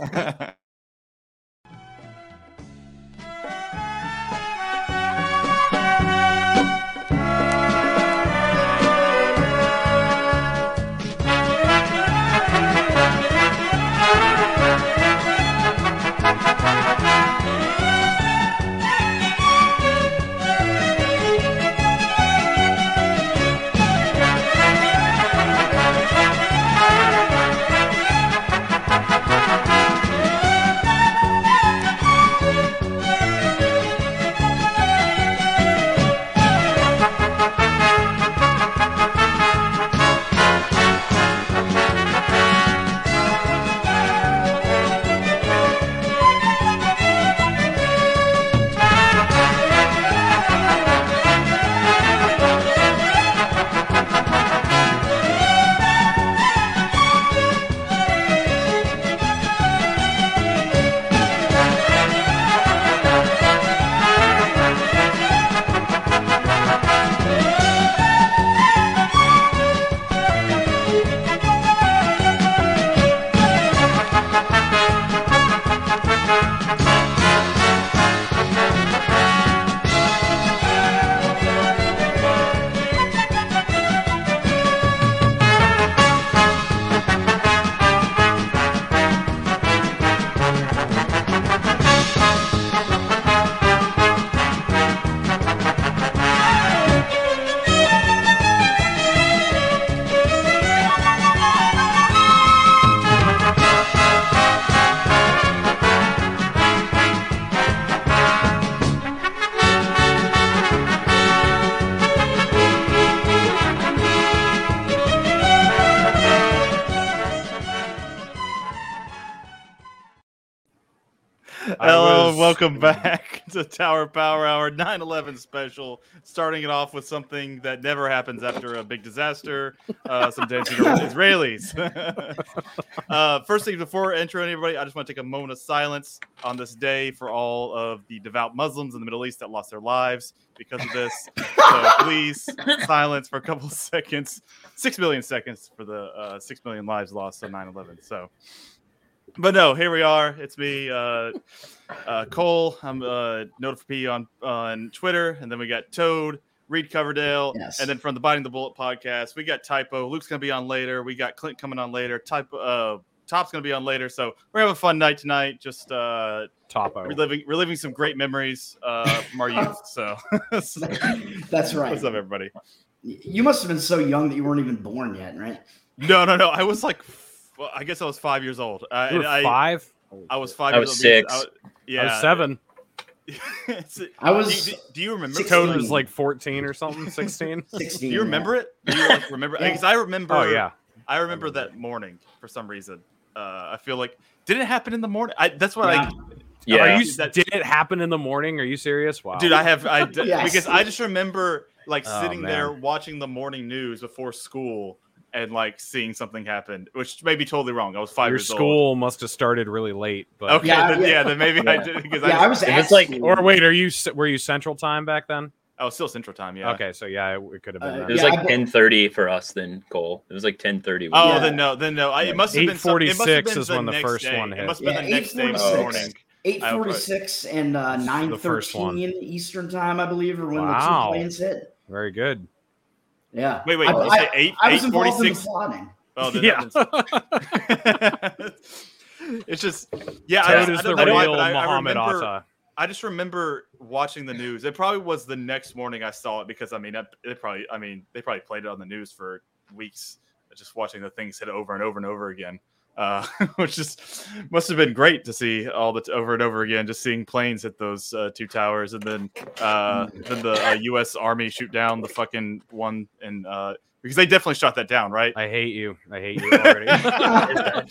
Was- welcome back to Tower Power Hour 9 11 special. Starting it off with something that never happens after a big disaster uh, some dancing Israelis. uh, first thing, before entering anybody, I just want to take a moment of silence on this day for all of the devout Muslims in the Middle East that lost their lives because of this. So please, silence for a couple seconds. Six million seconds for the uh, six million lives lost on 9 11. So. But no, here we are. It's me, uh, uh, Cole. I'm uh, Note P on on Twitter, and then we got Toad, Reed Coverdale, Yes. and then from the Biting the Bullet podcast, we got Typo. Luke's gonna be on later. We got Clint coming on later. Typo, uh, Top's gonna be on later. So we're having a fun night tonight. Just uh, Topo. reliving reliving some great memories uh, from our youth. So That's right. what's up, everybody? You must have been so young that you weren't even born yet, right? No, no, no. I was like, well, I guess I was five years old. Uh, You were I, five. I was five. I years was old. six. I, yeah, I was seven. I was Do, you- do you remember? sixteen. Toad was like fourteen or something, sixteen. 16. Do you remember it? Do you like remember? Yeah. Because I remember. oh yeah. I remember that morning for some reason. Uh, I feel like did it happen in the morning? I, that's what Yeah. I. Yeah. Are you? That- Did it happen in the morning? Are you serious? Wow. Dude, I have I d- Yes. because I just remember like Oh, sitting man. there watching the morning news before school and like seeing something happen, which may be totally wrong. I was five Your years old. school must have started really late. But Okay, Yeah, then, yeah. yeah. then maybe I Yeah. did because Yeah, I, I was it's like- school. or wait, are you were you Central Time back then? Oh, still Central Time. Yeah. Okay, so yeah, it, it could have been. Uh. It was Yeah, like ten thirty for us then, Cole. It was like ten thirty. Oh, Yeah. then no, then no. I, it must have been some- it 8:46 been is when the first day. one It hit. must have been the next day in the 8:46. morning. 846 and uh, The first one. 913 Eastern time, I believe, or when the two planes hit. Very good. Yeah. Wait, wait, I, you I- eight- I was involved in the 8:46? plotting. Oh, Yeah. it's just yeah. I, Toad I is the don't know why, real I, I remember, Atta. I just remember watching the news. It probably was the next morning I saw it because I mean, it, it probably, I mean, they probably played it on the news for weeks, just watching the things hit over and over and over again. Uh, which just must have been great to see all the over and over again, just seeing planes hit those uh, two towers, and then uh, then the uh, U.S. Army shoot down the fucking one, and uh, because they definitely shot that down, right? I hate you. I hate you already. I,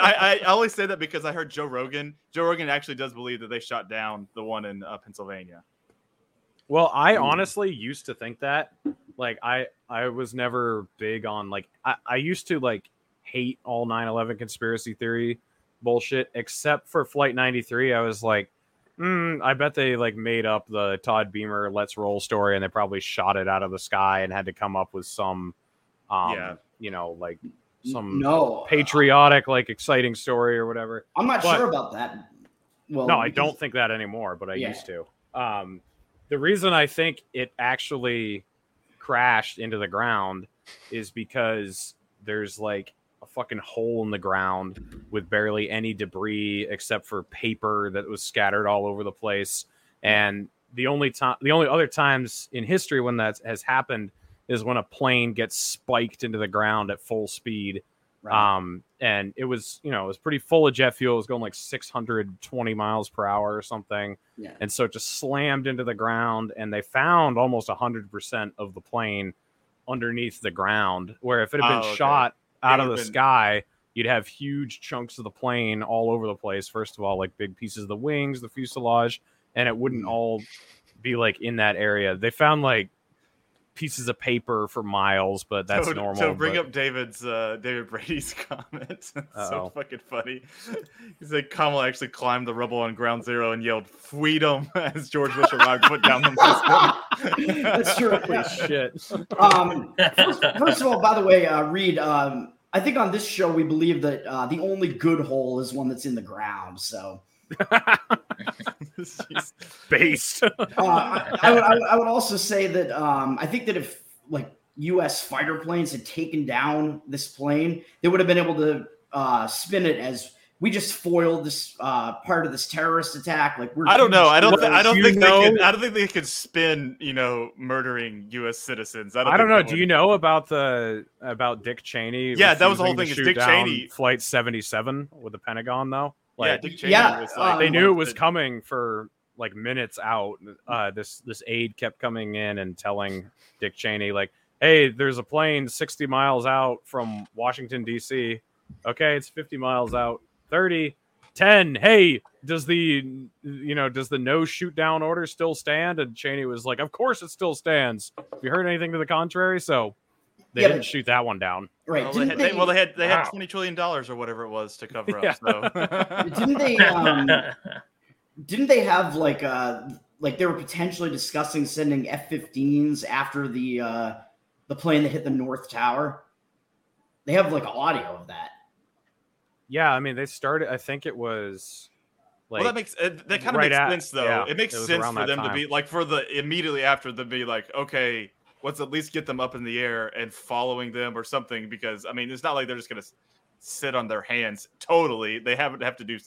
I, I always say that because I heard Joe Rogan. Joe Rogan actually does believe that they shot down the one in uh, Pennsylvania. Well, I honestly used to think that. Like I I was never big on like I, I used to like hate all 9/11 conspiracy theory bullshit except for flight 93. I was like, mm, I bet they like made up the Todd Beamer let's roll story and they probably shot it out of the sky and had to come up with some um Yeah. you know like some no patriotic, like exciting story or whatever. I'm not but- sure about that. Well, no, I don't think that anymore, but I Yeah. used to. Um, the reason I think it actually crashed into the ground is because there's like a fucking hole in the ground with barely any debris except for paper that was scattered all over the place. And the only time, the only other times in history when that has happened is when a plane gets spiked into the ground at full speed Right. um, and it was, you know, it was pretty full of jet fuel. It was going like 620 miles per hour or something. yeah. And so it just slammed into the ground, and they found almost 100% of the plane underneath the ground. Where if it had been Oh, okay. shot out of the been- sky, you'd have huge chunks of the plane all over the place. First of all, like big pieces of the wings, the fuselage, and it wouldn't Mm. all be like in that area. They found like pieces of paper for miles, but that's so, normal. So bring but- up David's uh, David Brady's comment. So fucking funny. He's like Kamala actually climbed the rubble on ground zero and yelled "Freedom" as George Bush arrived, put down the Muslim. That's true. Holy shit. Um, first, first of all, by the way, uh, Reed, um, I think on this show we believe that uh, the only good hole is one that's in the ground. So Jeez. Based. uh, I, I, would, I, would, I would also say that um, I think that if like U.S. fighter planes had taken down this plane, they would have been able to uh, spin it as we just foiled this uh, part of this terrorist attack. Like we're I don't know. I don't. Th- I don't you think they could. I don't think they could spin. You know, murdering U.S. citizens. I don't, I don't know. Do would- you know about the about Dick Cheney? Yeah, that was the whole thing, is Dick Cheney- Flight seventy seven with the Pentagon though. Yeah, Like Dick Cheney Yeah, was like, they um, knew it was coming for like minutes out. Uh, this this aide kept coming in and telling Dick Cheney like, "Hey, there's a plane sixty miles out from Washington D.C. Okay, it's fifty miles out. 30, 10. Hey, does the you know does the no shoot down order still stand?" And Cheney was like, "Of course it still stands. Have you heard anything to the contrary?" So they Yeah, didn't but- shoot that one down. right. Well, they Didn't had, they, they, well, they had they had twenty trillion dollars or whatever it was to cover Yeah. up. So didn't they um, didn't they have like uh like they were potentially discussing sending F-15s after the uh the plane that hit the North Tower? They have like audio of that. Yeah, I mean they started. I think it was like well, that makes that kind of right makes at- sense though. yeah, it makes it sense for them to be like for the immediately after them be like, okay, let's at least get them up in the air and following them or something because I mean it's not like they're just gonna sit on their hands totally. They have to have to do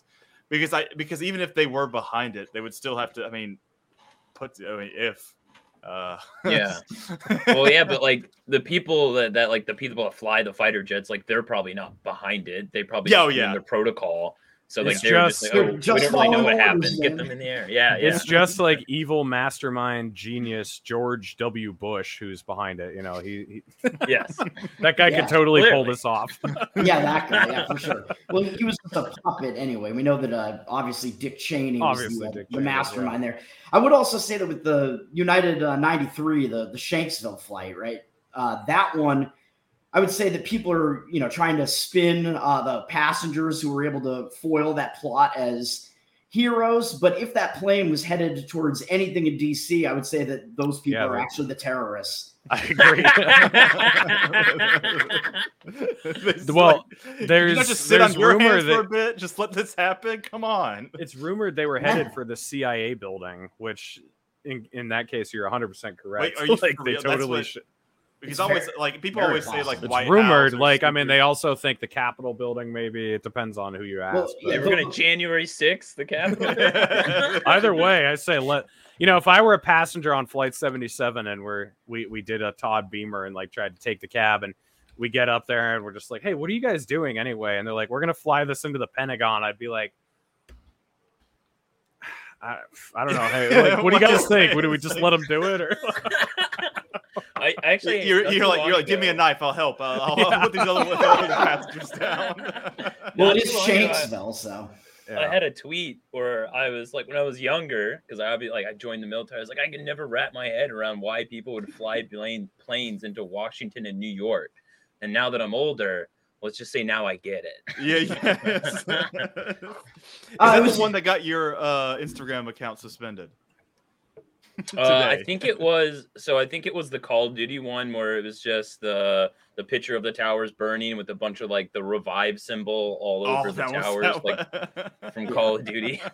because I because even if they were behind it, they would still have to. I mean, put I mean if. Uh, Yeah. well, yeah, but like the people that, that like the people that fly the fighter jets, like they're probably not behind it. They probably Yeah, oh, yeah. their protocol. So like It's they're just, just- like, oh, They're we just don't really know what happened. Get them in the air. Yeah, yeah. It's just like evil mastermind genius George W. Bush who's behind it. You know, he, he yes. that guy Yeah, could totally pull this off. Yeah, that guy, yeah, for sure. Well, he was just a puppet anyway. We know that uh, obviously Dick Cheney was Obviously the, uh, Dick the Cheney, mastermind there. I would also say that with the United uh, 93, the, the Shanksville flight, right? Uh, that one, I would say that people are, you know, trying to spin uh, the passengers who were able to foil that plot as heroes. But if that plane was headed towards anything in DC, I would say that those people Yeah, are they- actually the terrorists. I agree. Well, like, "Can you there's- just sit on there's your rumor hands for a that- bit. Just let this happen. Come on. it's rumored they were headed for the CIA building, which in, in that case you're 100 percent correct. Wait, are you like they real? That's totally what- should. Because It's always very- like people very always say like possible. It's White rumored. House or Like I mean, they also think the Capitol building. Maybe it depends on who you ask. Well, but- yeah, They were gonna January 6th, the Capitol. Either way, I say let you know if I were a passenger on flight 77 and we're we we did a Todd Beamer and like tried to take the cab and we get up there and we're just like, hey, what are you guys doing anyway? And they're like, we're gonna fly this into the Pentagon. I'd be like. I, I don't know. Hey, like, what do you guys think? Would we just let them do it, or I actually you're, not you're like you're like give me a knife. I'll help. I'll, I'll, I'll put these other, other passengers down. Well, Not it is too long ago, I- so. I had a tweet where I was like, when I was younger, because I be like, I joined the military. I was like, I could never wrap my head around why people would fly plane, planes into Washington and New York. And now that I'm older, let's just say now I get it. yeah, yes. Is Uh, that it was- the one that got your uh, Instagram account suspended? Uh, I think it was so. I think it was the Call of Duty one where it was just the the picture of the towers burning with a bunch of like the revive symbol all over the Oh, that was- towers, like from Call of Duty.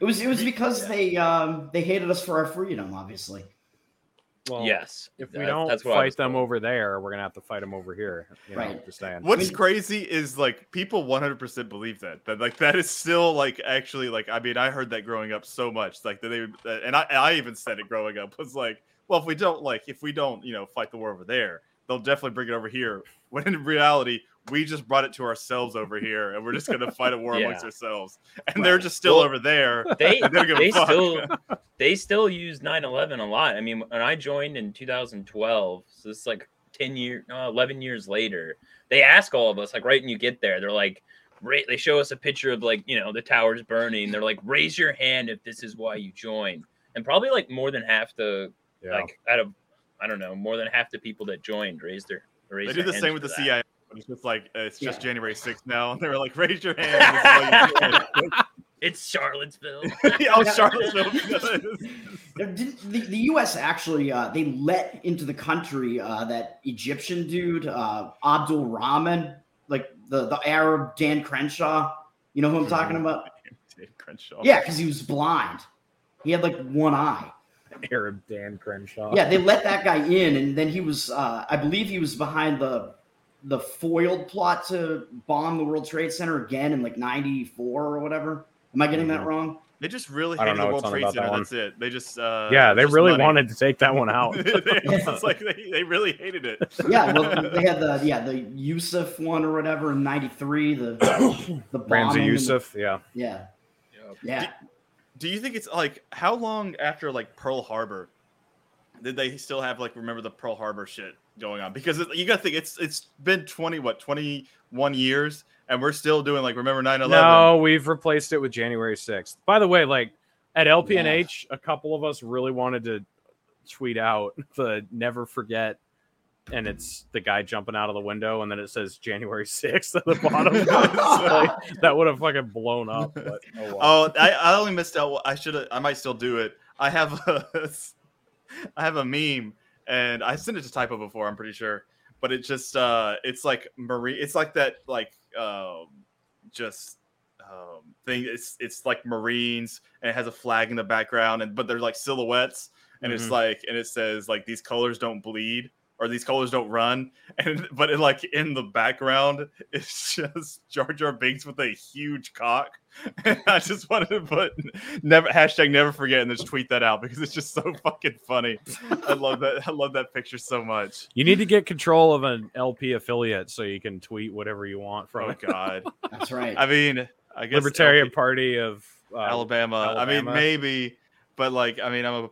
It was it was because they um they hated us for our freedom, obviously. Well, yes, If we don't that's fight them over there, we're gonna have to fight them over here. You know, Right. Just saying. What's crazy is like people 100% believe that that like that is still like actually like I mean I heard that growing up so much like that they and I I even said it growing up was like well if we don't like if we don't you know fight the war over there they'll definitely bring it over here when in reality we just brought it to ourselves over here and we're just gonna fight a war amongst ourselves and they're just still Well, over there They They don't give a they fuck. still they still use 9/11 a lot. I mean, when I joined in 2012, so it's like 10 years, no, 11 years later. They ask all of us like right when you get there, they're like. They show us a picture of like you know the towers burning. They're like, raise your hand if this is why you joined, and probably like more than half the Yeah. like out of I don't know more than half the people that joined raised their raised they do the same with the that. CIA it's just like uh, it's just Yeah. January 6th now and they were like raise your hand this is why you joined." It's Charlottesville. oh Charlottesville There The, the U.S. actually uh, they let into the country uh, that Egyptian dude uh, Abdul Rahman, like the the Arab Dan Crenshaw. You know who I'm talking about? Dave Crenshaw. Yeah, because he was blind. He had like one eye. Arab Dan Crenshaw. Yeah, they let that guy in, and then he was, uh, I believe, he was behind the the foiled plot to bomb the World Trade Center again in like '94 or whatever. Am I getting that Mhm. wrong? They just really hated the World Trade about that Center. That's it. They just uh yeah, they just really money. wanted to take that one out. it's like they, they really hated it. Yeah, well, they had the yeah the Yousef one or whatever in '93. The the Ramzi Yousef. and- Yousef. Yeah. Yeah, Yep. yeah. Do you think it's like how long after like Pearl Harbor did they still have like remember the Pearl Harbor shit going on? Because it, you got to think it's it's been 20 what 21 years and we're still doing like remember 9/11. No, we've replaced it with January 6th. By the way, like at LPNH, a couple of us really wanted to tweet out the never forget. And it's the guy jumping out of the window, and then it says January 6th at the bottom. Like, that would have fucking blown up. But oh, well. Oh, I, I only missed out. I should have. I might still do it. I have a, I have a meme, and I sent it to typo before. I'm pretty sure, but it just uh, it's like marine. It's like that, like um, just um thing. It's it's like Marines, and it has a flag in the background, and but they're like silhouettes, and it's Mhm. like, and it says like these colors don't bleed. Or these colors don't run, and but it, like in the background, it's just Jar Jar Binks with a huge cock, I just wanted to put never hashtag never forget and just tweet that out because it's just so fucking funny. I love that. I love that picture so much. you need to get control of an LP affiliate so you can tweet whatever you want from Oh. God. That's right. I mean, I guess Libertarian LP Party of uh, Alabama. I mean, maybe, but like, I mean, I'm a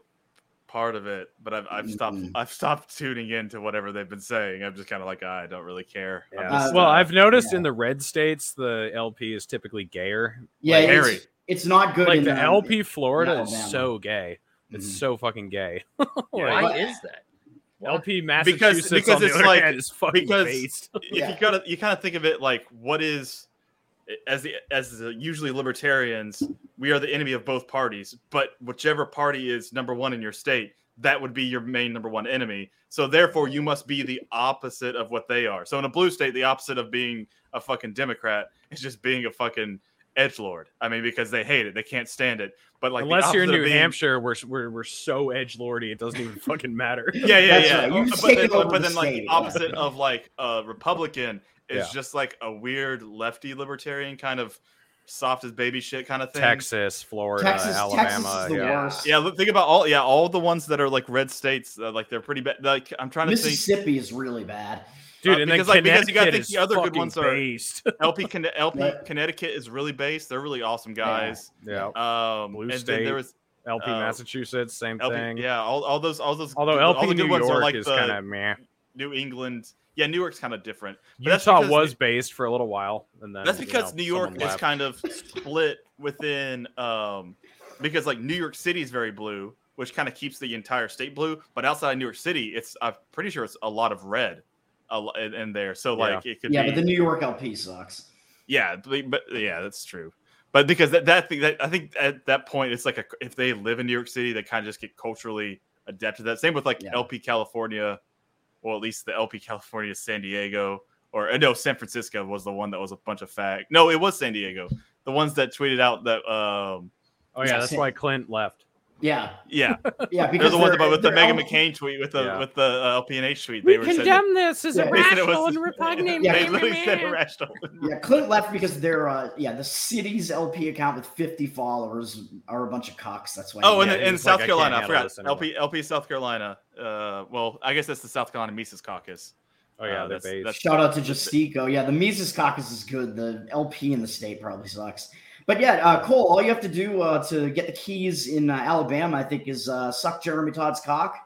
part of it, but I've, I've stopped. Mm. I've stopped tuning into whatever they've been saying. I'm just kind of like, I don't really care. Yeah. just, well, uh, I've noticed yeah. in the red states, the LP is typically gayer. yeah, like it's, Harry. it's not good. Like in the um, LP Florida is Alabama. so gay. It's Mhm. so fucking gay. Why is that? Why? LP Massachusetts because on the it's other like- hand is fucking because- based. if Yeah. you gotta you kind of think of it like what is as the as the usually libertarians we are the enemy of both parties but whichever party is number one in your state that would be your main number one enemy so therefore you must be the opposite of what they are so in a blue state the opposite of being a fucking democrat is just being a fucking edge lord i mean because they hate it they can't stand it but like Unless you're in New being- Hampshire, we're, we're we're so edge lordy, it doesn't even fucking matter. yeah, yeah, That's yeah. right. You but then, but then like the opposite of like a Republican is Yeah. just like a weird lefty libertarian kind of soft as baby shit kind of thing. Texas, Florida, Texas, Alabama. Texas is the yeah. worst. Yeah, look, think about all yeah all the ones that are like red states uh, like they're pretty bad. Like I'm trying to think. Mississippi is really bad. Dude, Uh, and because, then like, because you gotta Connecticut think the other is good fucking ones are- based. LP Conne- LP Right. Connecticut is really based. They're really awesome guys. yeah. Um, Blue and then State, there was LP uh, Massachusetts, same LP, thing. yeah, all, all those all those. Although all LP the good New ones York are like is kind of meh. New England. Yeah, New York's kind of different. But that's Utah because was the- based for a little while, and then That's you because know, New York someone is kind of split within um because like New York City is very blue, which kind of keeps the entire state blue, but outside of New York City, it's I'm pretty sure it's a lot of red a in, in there. So Yeah. like it could Yeah, be but the New York LP sucks. yeah, but, but yeah, that's true. but because that that thing that I think at that point it's like a if they live in New York City, they kind of just get culturally adapted to that. Same with like Yeah. LP California, or at least the LP California San Diego, or uh, no, San Francisco was the one that was a bunch of fag. No, it was San Diego. The ones that tweeted out that um Oh yeah, that's Yeah. why Clint left. Yeah, yeah, yeah. they're Because the ones about with the they're Megan all- McCain tweet with the Yeah. with the uh, LPNH tweet. They were saying that- this as Yeah. they said it repugnant. Yeah, They literally said irrational. Yeah, Clint left because they're uh yeah, the city's LP account with 50 followers are a bunch of cocks. That's why. Oh, and Yeah, in, he in was like, South "I Carolina, I forgot. LP LP South Carolina. Uh, well, I guess that's the South Carolina Mises Caucus. Oh yeah, Uh, that's, that's- that's- Shout out to Justico. Yeah, the Mises Caucus is good. The LP in the state probably sucks. But yeah, uh, Cole, all you have to do uh, to get the keys in uh, Alabama, I think, is uh, suck Jeremy Todd's cock.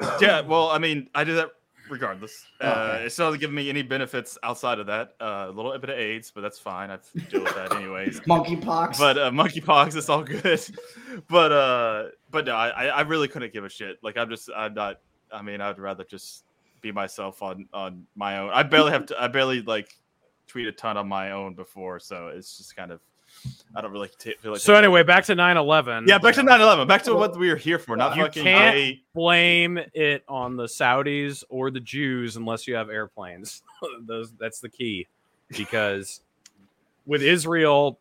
yeah, well, I mean, I do that regardless. Uh, Okay. It's not really giving me any benefits outside of that. Uh, a little bit of AIDS, but that's fine. I deal with that anyways. Monkeypox. But uh, monkeypox, it's all good. but uh, but no, I I really couldn't give a shit. Like I'm just I'm not. I mean, I'd rather just be myself on on my own. I barely have to. I barely like tweet a ton on my own before, so it's just kind of. I don't really t- feel like. So anyway, back to 9/11. Yeah, back to 9/11. Back to what we were here for. Not You fucking can't- gay. blame it on the Saudis or the Jews unless you have airplanes. Those that's the key because with Israel,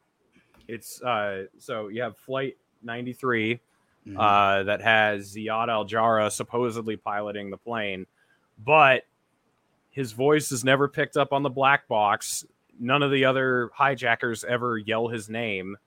it's uh, so you have flight 93 Mhm. uh, that has Ziad Al Jarrah supposedly piloting the plane, but his voice is never picked up on the black box. None of the other hijackers ever yell his name,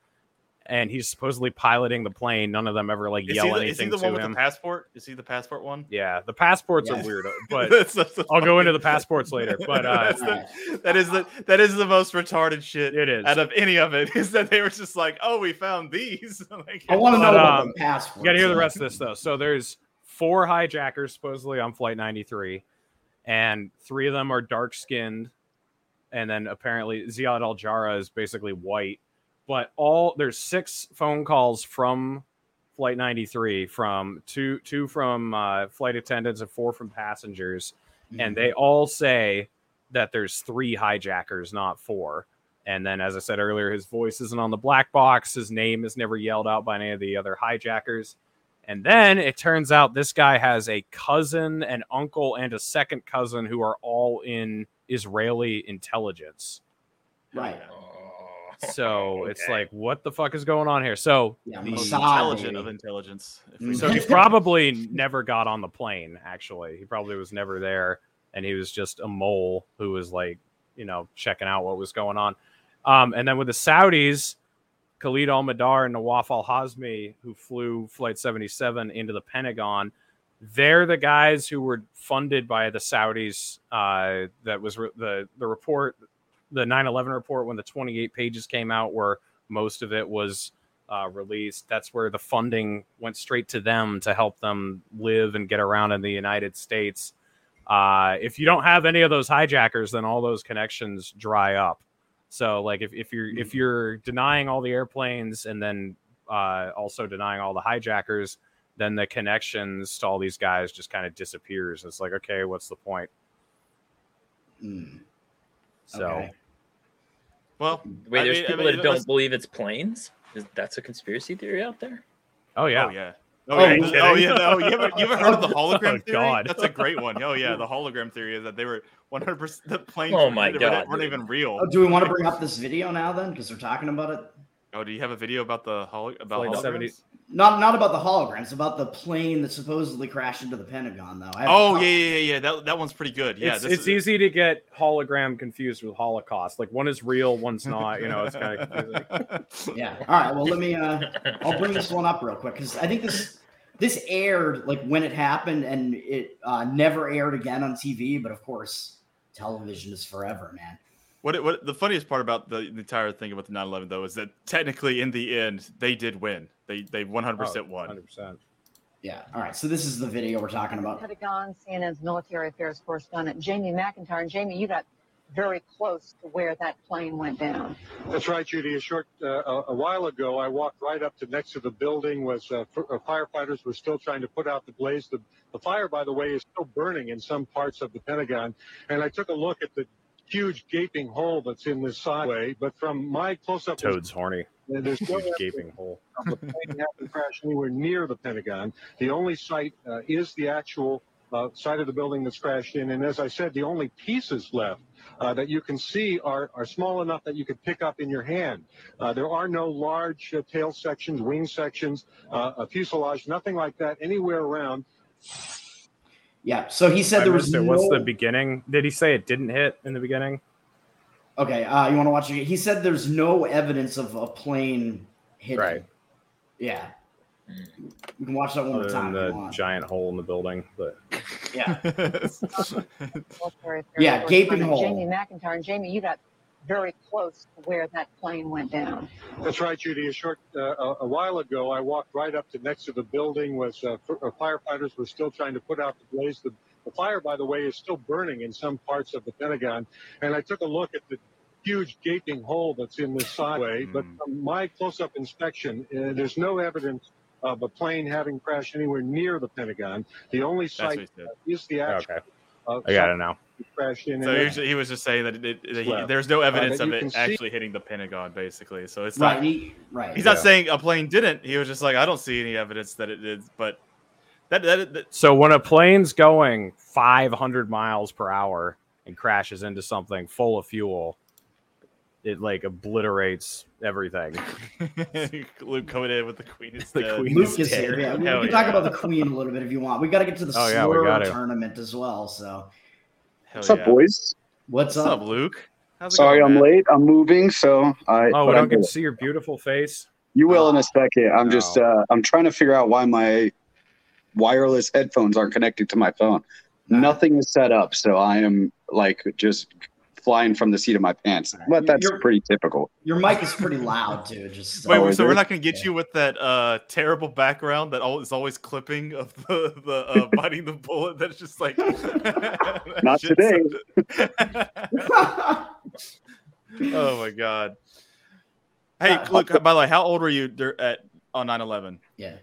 and he's supposedly piloting the plane. None of them ever like Is yell he, the, is he anything the to one with him. the passport? Is he the passport one? Yeah, the passports Yeah. are weird, but That's- that's I'll go into the passports later. But uh, That's the- that is the that is the most retarded shit it is. out of any of it. Is that they were just like, oh, we found these. Like, I want to know But, about um, the passport. You got to hear the rest of this though. So there's four hijackers supposedly on flight 93, and three of them are dark skinned, and then apparently Ziad Al Jarrah is basically white. But all there's six phone calls from flight 93 from two two from uh, flight attendants and four from passengers, and they all say that there's three hijackers, not four. And then, as I said earlier, his voice isn't on the black box. His name is never yelled out by any of the other hijackers. And then it turns out this guy has a cousin, an uncle, and a second cousin who are all in Israeli intelligence. Right. So it's like, what the fuck is going on here? So, Yeah, the- Mossad, intelligent of intelligence. If Mm. we so he probably never got on the plane. Actually, he probably was never there, and he was just a mole who was like, you know, checking out what was going on. Um, and then with the Saudis, Khalid Al Mihdhar and Nawaf Al Hazmi, who flew Flight 77 into the Pentagon, they're the guys who were funded by the Saudis. Uh, that was re- the the report, the 9/11 report, when the 28 pages came out, where most of it was uh, released. That's where the funding went straight to them to help them live and get around in the United States. Uh, if you don't have any of those hijackers, then all those connections dry up. So, like, if, if you're if you're denying all the airplanes and then uh, also denying all the hijackers, then the connections to all these guys just kind of disappears. It's like, okay, what's the point? Mm, So, okay. well, Wait, I there's mean- I people mean, that don't let's- believe it's planes. Is, that's a conspiracy theory out there. oh yeah, Oh yeah. Oh, Oh, yeah. oh yeah. Oh, you ever, you ever heard of the hologram Oh, theory? God. That's a great one. Oh yeah, the hologram theory is that they were 100 percent the planes. Oh, my they God, weren't dude. even real. Oh, do we want to bring up this video now then? Because we're talking about it. Oh, do you have a video about the holo- about Flight holograms? 70 Not not about the holograms, about the plane that supposedly crashed into the Pentagon, though. I Oh yeah, yeah, yeah, yeah. That, that one's pretty good. Yeah, it's, this it's is- easy to get hologram confused with Holocaust. Like one is real, one's not. You know, it's kind of confusing. Yeah. All right. Well, let me. Uh, I'll bring this one up real quick because I think this this aired like when it happened, and it uh, never aired again on TV. But of course, television is forever, man. What, what the funniest part about the, the entire thing about the 9/11 though is that technically in the end they did win. They they 100% won. 100%. Yeah. All right. So this is the video we're talking about. Pentagon, CNN's military affairs correspondent Jamie McIntyre. And Jamie, you got very close to where that plane went down. That's right, Judy. A short, uh, a, a while ago, I walked right up to next to the building. Was uh, f- uh, firefighters were still trying to put out the blaze. The, the fire, by the way, is still burning in some parts of the Pentagon. And I took a look at the huge gaping hole that's in this sideway. But from my close-up Toad's horny. There's no gaping hole. the plane having crashed anywhere near the Pentagon. The only site uh, is the actual uh, side of the building that's crashed in. And as I said, the only pieces left uh, that you can see are, are small enough that you could pick up in your hand. Uh, there are no large uh, tail sections, wing sections, uh, a fuselage, nothing like that anywhere around. Yeah. So he said I there was missed it. no. What's the beginning? Did he say it didn't hit in the beginning? okay. Uh, you want to watch it? He said there's no evidence of a plane hitting. Right. Yeah. You can watch that one more Other time. than if you the giant hole in the building, but Yeah. Yeah, gaping hole. Jamie McIntyre. And Jamie, you got very close to where that plane went down. That's right, Judy. A short, uh, a, a while ago, I walked right up to next to the building. Was uh, uh, firefighters were still trying to put out the blaze. The, the fire, by the way, is still burning in some parts of the Pentagon. And I took a look at the huge gaping hole that's in the sideway. But Mm. from my close-up inspection, uh, there's no evidence of a plane having crashed anywhere near the Pentagon. The only That's what site he is the actual okay, uh, I got it now. Site that crashed in. So And he was, just saying that, it, it, that he, there's no uh, evidence that of you can it see- actually hitting the Pentagon, basically. So it's Right. not. He, right. He's not saying a plane didn't. He was just like, I don't see any evidence that it did. But that, that, that So when a plane's going 500 miles per hour and crashes into something full of fuel, it like obliterates everything. Luke coming in with the Queen is The dead. Queen Luke is dead. here. Yeah, we, we Hell can talk about the Queen a little bit if you want. We got to get to the Oh, yeah, we gotta. tournament as well. So, Hell What's up, yeah. boys? what's, What's up? up, Luke? How's it Sorry going, I'm man? late. I'm moving, so I. Oh, but we I'm don't get good. to see your beautiful face. You will in a second. I'm just. Uh, I'm trying to figure out why my wireless headphones aren't connected to my phone. Nothing is set up, so I am like just flying from the seat of my pants. But that's You're- pretty typical. Your mic is pretty loud too. Just Wait, Oh, wait, so we're not going to get you with that uh, terrible background that al- is always clipping of the, the uh, biting the bullet. That's just like Not shit's today. oh my god. Hey, Uh, look. By the way, how old were you at on 9/11? yeah.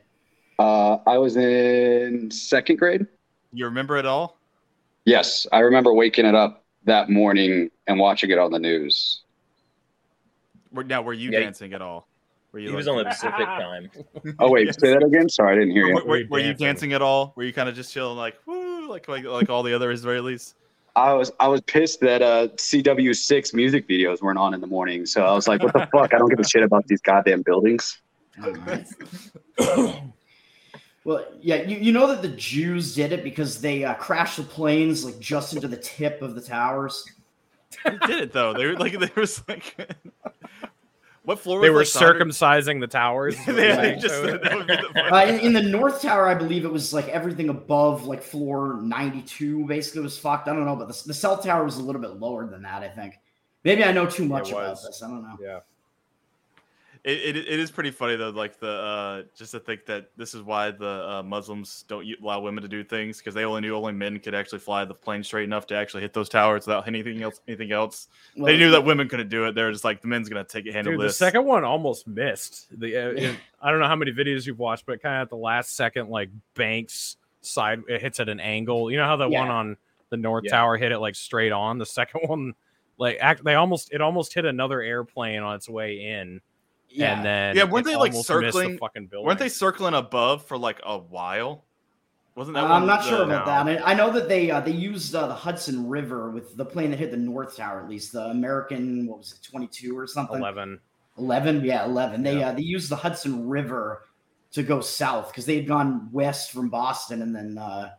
Uh, I was in second grade. You remember it all? Yes, I remember waking it up that morning and watching it on the news. Now, were you Yeah. dancing at all? Were you He was on the Pacific time. Oh wait, Yes. say that again. Sorry, I didn't hear Were, you. were- Were were you dancing? dancing at all? Were you kind of just chilling, like woo, like like like all the other Israelis? I was I was pissed that uh CW6 music videos weren't on in the morning. So I was like, what the fuck? I don't give a shit about these goddamn buildings. All right. well, yeah, you, you know that the Jews did it because they uh, crashed the planes like just into the tip of the towers. They did it though. They were like there was like what floor? They was, were like, soldered- circumcising the towers. is they, you're they saying, just Toad? that would be the Uh, in, in the North Tower, I believe it was like everything above like floor 92 basically was fucked. I don't know, but the, the South Tower was a little bit lower than that, I think. Maybe I know too much about this. I don't know. yeah. It, it, it is pretty funny though, like the uh, just to think that this is why the uh, Muslims don't allow women to do things because they only knew only men could actually fly the plane straight enough to actually hit those towers without anything else. Anything else, Well, they knew that women couldn't do it. They're just like the men's gonna take it, handle Dude, the second one almost missed. The uh, it- I don't know how many videos you've watched, but kind of at the last second, like Banks side, it hits at an angle. You know how the Yeah. one on the North Yeah. Tower hit it like straight on. The second one, like act, they almost it almost hit another airplane on its way in, yeah. and then Yeah, weren't they, like, almost missed the circling- fucking building? Weren't they circling above for like a while? Wasn't that? I'm not the- sure about no. that. I I know that they uh, they used uh, the Hudson River with the plane that hit the North Tower, at least the American. What was it, 22 or something? eleven? 11 yeah 11 they Yeah. uh, they used the hudson river to go south because they had gone west from boston and then uh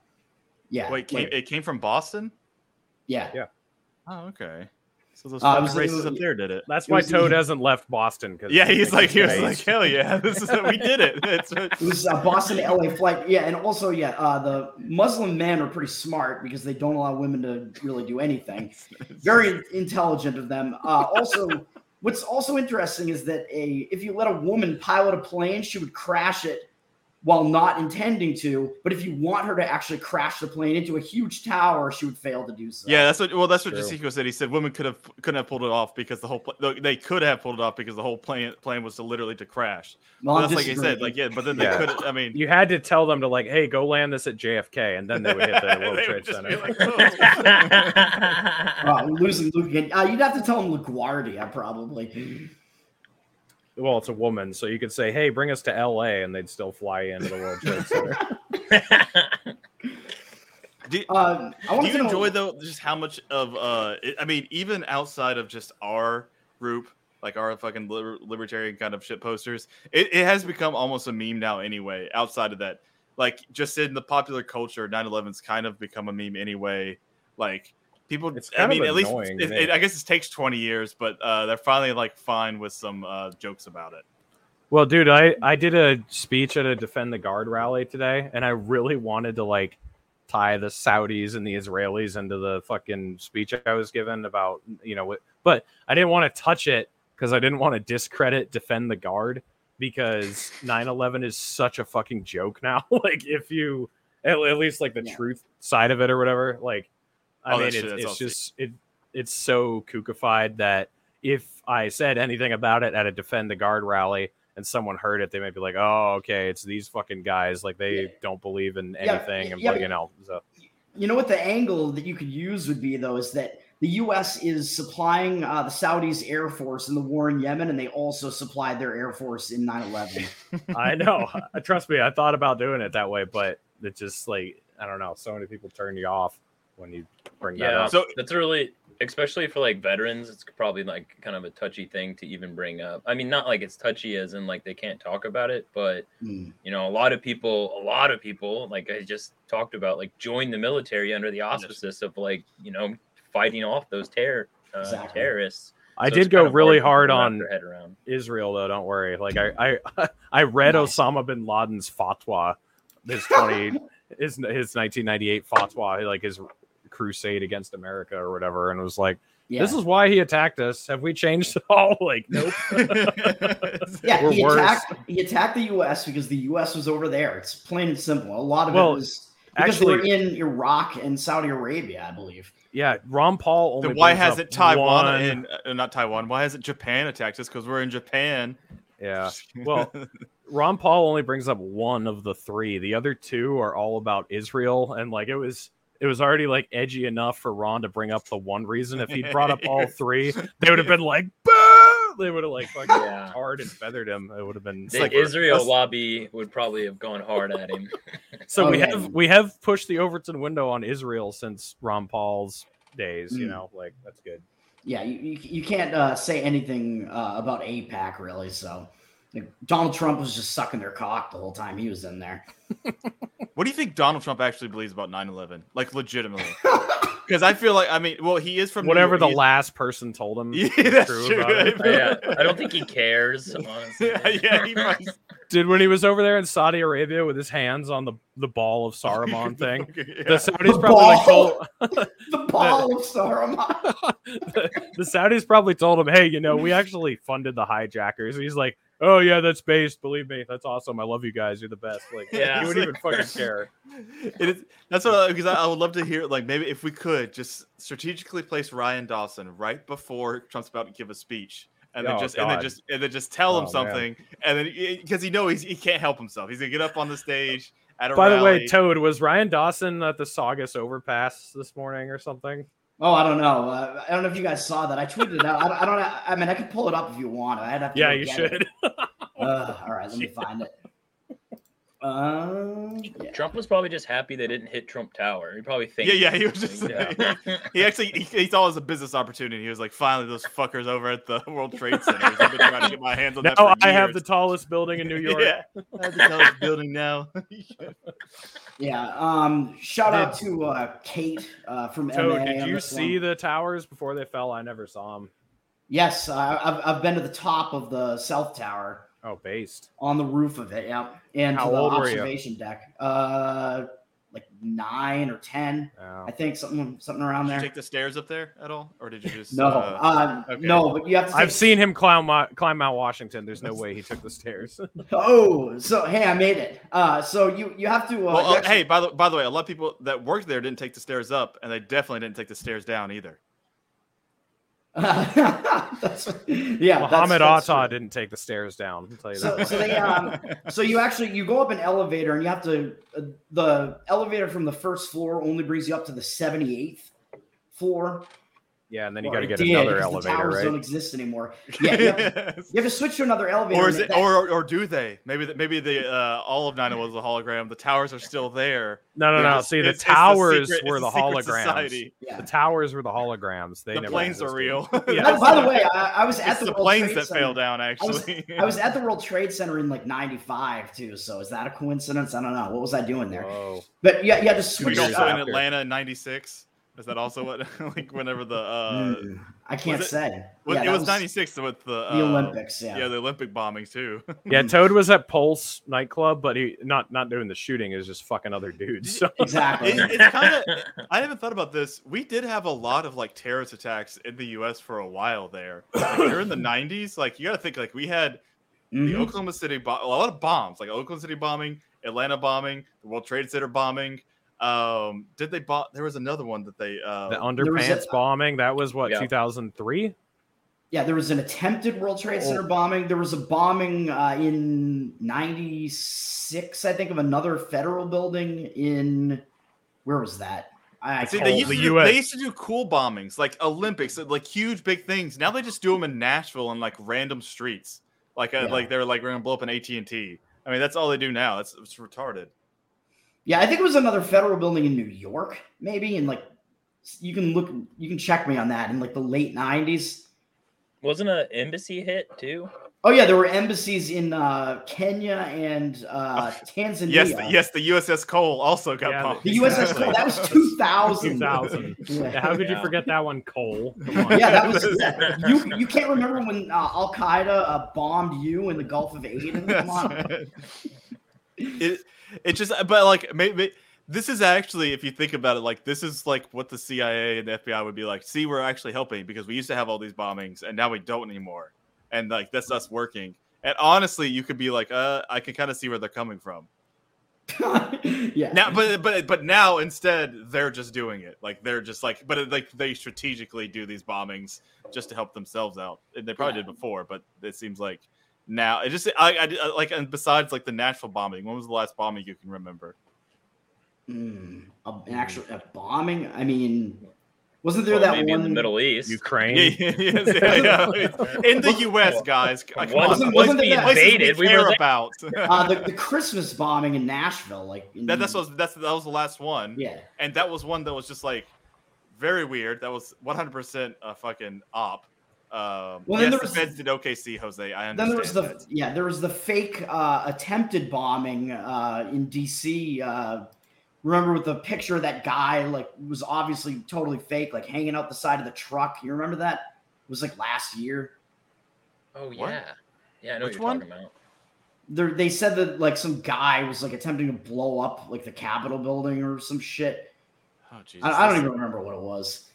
yeah Wait, came, it came from Boston. yeah Yeah. Oh, okay. So those Uh, was- races was- up there did it. That's It why was- Toad hasn't left Boston. Cause Yeah, he's like he was Right. like hell yeah, this is we did it. It's, it was a boston to la flight yeah and also yeah uh the muslim men are pretty smart because they don't allow women to really do anything very intelligent of them uh also what's also interesting is that a if you let a woman pilot a plane she would crash it while not intending to but if you want her to actually crash the plane into a huge tower she would fail to do so Yeah, that's what. Well, that's what True. Jessico said. He said women could have couldn't have pulled it off because the whole they could have pulled it off because the whole plane plane was to literally to crash. Well, But I'm that's like I said, like yeah, but then they Yeah. could. I mean, You had to tell them to like, hey, go land this at JFK, and then they would hit the World Trade Center. like, "Oh." Uh, losing Luke again. Uh, you'd have to tell him LaGuardia, probably. Well, it's a woman, so you could say, "Hey, bring us to L.A." and they'd still fly into the World Trade Center. Do, Um, I do you to know. enjoy though just how much of uh it, i mean even outside of just our group like our fucking liber- libertarian kind of shit posters it, it has become almost a meme now anyway outside of that like just in the popular culture 9-11's kind of become a meme anyway like people It's i kind of mean at least it, it, i guess it takes 20 years but uh they're finally like fine with some uh jokes about it Well, dude, I I did a speech at a Defend the Guard rally today, and I really wanted to like tie the Saudis and the Israelis into the fucking speech I was given about you know what, but I didn't want to touch it because I didn't want to discredit Defend the Guard because 9/11 is such a fucking joke now. like if you at, at least like the Yeah. truth side of it or whatever, like I Oh, mean, it's, it's just it it's so kookified that if I said anything about it at a Defend the Guard rally and someone heard it, they might be like, "Oh, okay, it's these fucking guys. Like they Yeah. don't believe in Yeah, anything." and yeah, like, you know, so You know what the angle that you could use would be though is that the U.S. is supplying uh, the Saudis' air force in the war in Yemen, and they also supplied their air force in 9/11. I know. Trust me, I thought about doing it that way, but it just like I don't know. So many people turn you off when you bring that Yeah, up. So- that's really, especially for like veterans, it's probably like kind of a touchy thing to even bring up. I mean, not like it's touchy as in like they can't talk about it, but Hmm. you know, a lot of people, a lot of people, like I just talked about, like join the military under the auspices of like you know fighting off those terror uh, Exactly. terrorists. I So did go really to hard on their head around. Israel though. Don't worry. Like I I I read Nice. Osama bin Laden's fatwa, his twenty his his nineteen ninety eight fatwa, like his crusade against America or whatever, and it was like, Yeah, "This is why he attacked us. Have we changed at all?" Like, nope. yeah. we're He worse. attacked he attacked the U.S. because the U.S. was over there. It's plain and simple. A lot of Well, it was because they were in Iraq and Saudi Arabia, I believe. Yeah, Ron Paul only. then why hasn't Taiwan one- and uh, not Taiwan? Why hasn't Japan attacked us? Because we're in Japan. Yeah. Well, Ron Paul only brings up one of the three. The other two are all about Israel, and like it was, it was already like edgy enough for Ron to bring up the one reason. If he brought up all three, they would have been like, "Boo!" They would have like fucking Yeah. hard and feathered him. It would have been. The like- Israel let's- lobby would probably have gone hard at him. So Oh, we yeah. have we have pushed the Overton window on Israel since Ron Paul's days. You Mm. know, like that's good. Yeah, you, you, you can't uh, say anything uh, about AIPAC really. So like, Donald Trump was just sucking their cock the whole time he was in there. What do you think Donald Trump actually believes about 9/11? Like legitimately? Because I feel like I mean, well, he is from Whatever the last person told him. Yeah, that's true true. about it. yeah, I don't think he cares. Honestly. yeah, yeah, he might- Dude, when he was over there in Saudi Arabia with his hands on the, the ball of Saruman thing, Yeah. the Saudis probably like told the ball of Saruman. the, the Saudis probably told him, "Hey, you know, we actually funded the hijackers." He's like, "Oh yeah, that's based. Believe me, that's awesome. I love you guys. You're the best." Like, Yeah. he wouldn't even fucking care. It is, that's what because I, I would love to hear like maybe if we could just strategically place Ryan Dawson right before Trump's about to give a speech. And then Oh, just and then just and then just tell Oh, him man. something, and then because he knows he can't help himself, he's gonna get up on the stage at a By the way. Toad, was Ryan Dawson at the Saugus overpass this morning or something? Oh, I don't know. Uh, I don't know if you guys saw that. I tweeted it out. I don't. I, don't, I mean, I could pull it up if you want. I'd have to. Yeah, you should. Uh, all right, let me find it. Um, yeah. Trump was probably just happy they didn't hit Trump Tower. He probably thinks. Yeah, yeah, he was just Yeah. he actually he, he saw it as a business opportunity. He was like, finally, those fuckers over at the World Trade Center. I've been trying to get my hands on Now that. for I have the tallest building in New York. Yeah, I have the tallest building now. Yeah. Um, shout out to uh, Kate uh, from MA. Toad, did you see one. the towers before they fell? I never saw them. Yes, I, I've I've been to the top of the South Tower Oh, based. on the roof of it. Yeah, and How to the old observation deck. Uh, like nine or ten, Oh. I think something something around Did you there. take the stairs up there at all, or did you just? No, uh, uh, okay. no, but you have to. I've seen him climb Mount, climb Mount Washington. There's no way he took the stairs. Oh, so hey, I made it. Uh, so you you have to. Uh, well, you uh, actually- hey, by the by the way, a lot of people that worked there didn't take the stairs up, and they definitely didn't take the stairs down either. that's, yeah, that's- Muhammad that's Atta true. didn't take the stairs down. I'll tell you So, that. so they um, so you actually you go up an elevator and you have to uh, the elevator from the first floor only brings you up to the 78th floor Yeah, and then you got to get did, another because the elevator, towers right? don't exist anymore. Yeah, you have, Yes. you have to switch to another elevator. or is it, that- or or do they? Maybe the, maybe the uh, all of Nine was a hologram. The towers are still there. No, no, They're no. just- See, the it's- it's towers secret- were the holograms. yeah. The towers were the holograms. They The never planes are real. Yeah. By, by the way, I, I was at the, the World planes Trade that Center. fell down. I was, Actually, I was at the World Trade Center in like '95 too. So is that a coincidence? I don't know. What was I doing there? Whoa. But yeah, you had to Were switch. you years also in. Atlanta in '96? Is that also what like whenever the uh, Mm, I can't was it- say. well, Yeah, it that was '96 with the uh, The Olympics. Yeah. Yeah, the Olympic bombings too. Yeah, Toad was at Pulse nightclub, but he not not doing the shooting. Is just fucking other dudes. So exactly. It- it's kind of. I haven't thought about this. We did have a lot of like terrorist attacks in the U.S. for a while there. Like, during the '90s, like you got to think like we had the Mhm. Oklahoma City, bo- a lot of bombs, like Oklahoma City bombing, Atlanta bombing, the World Trade Center bombing. Um, did they bomb? There was another one that they. Uh, the underpants a- bombing. That was what 2003. Yeah, there was an attempted World Trade Oh. Center bombing. There was a bombing uh, in '96, I think, of another federal building in where was that? I See, they used, the to do, they used to do cool bombings, like Olympics, like huge big things. Now they just do them in Nashville and like random streets, like uh, Yeah. like they're like we're gonna blow up an AT and T. I mean, that's all they do now. It's, it's retarded. Yeah, I think it was another federal building in New York, maybe. And like, you can look, you can check me on that in like the late '90s. Wasn't an embassy hit too? Oh yeah, there were embassies in uh, Kenya and uh, Tanzania. Yes, the, yes, the USS Cole also got Yeah, bombed. the USS Cole. That was 2000. 2000. Yeah. Yeah, how could you forget that one, Cole? On. Yeah, that was that- you. You can't remember when uh, Al Qaeda uh, bombed you in the Gulf of Aden? Come on. It it just but like maybe this is actually if you think about it like this is like what the CIA and the FBI would be like see we're actually helping because we used to have all these bombings and now we don't anymore. And like that's us working. And honestly you could be like uh I can kind of see where they're coming from. Yeah. now but but but now instead they're just doing it. Like they're just like but it, like they strategically do these bombings just to help themselves out. And they probably Yeah. did before but it seems like now it just I, I I- like and besides like the Nashville bombing when was the last bombing you can remember Mm, a, an actual a bombing. I mean, wasn't there Well, that maybe one? in the Middle East. Ukraine. Yeah, yeah, yeah, yeah. In the U.S., guys, come Wasn't- wasn't places- it invaded? we We care about. uh, the, the Christmas bombing in Nashville, like in, that, that's was that's that was the last one, yeah. and that was one that was just like very weird. That was 100 percent a fucking op. Um, Well, then yes, there the was- feds did OKC, Jose. I understand. Then there was the that. yeah, there was the fake uh, attempted bombing uh, in DC. Uh, remember with the picture of that guy like was obviously totally fake, like hanging out the side of the truck. You remember that? It was like last year. oh What? yeah, yeah. I know Which what you're one? talking about. There, they said that like some guy was like attempting to blow up like the Capitol building or some shit. Oh, Jesus. I, I don't even remember what it was.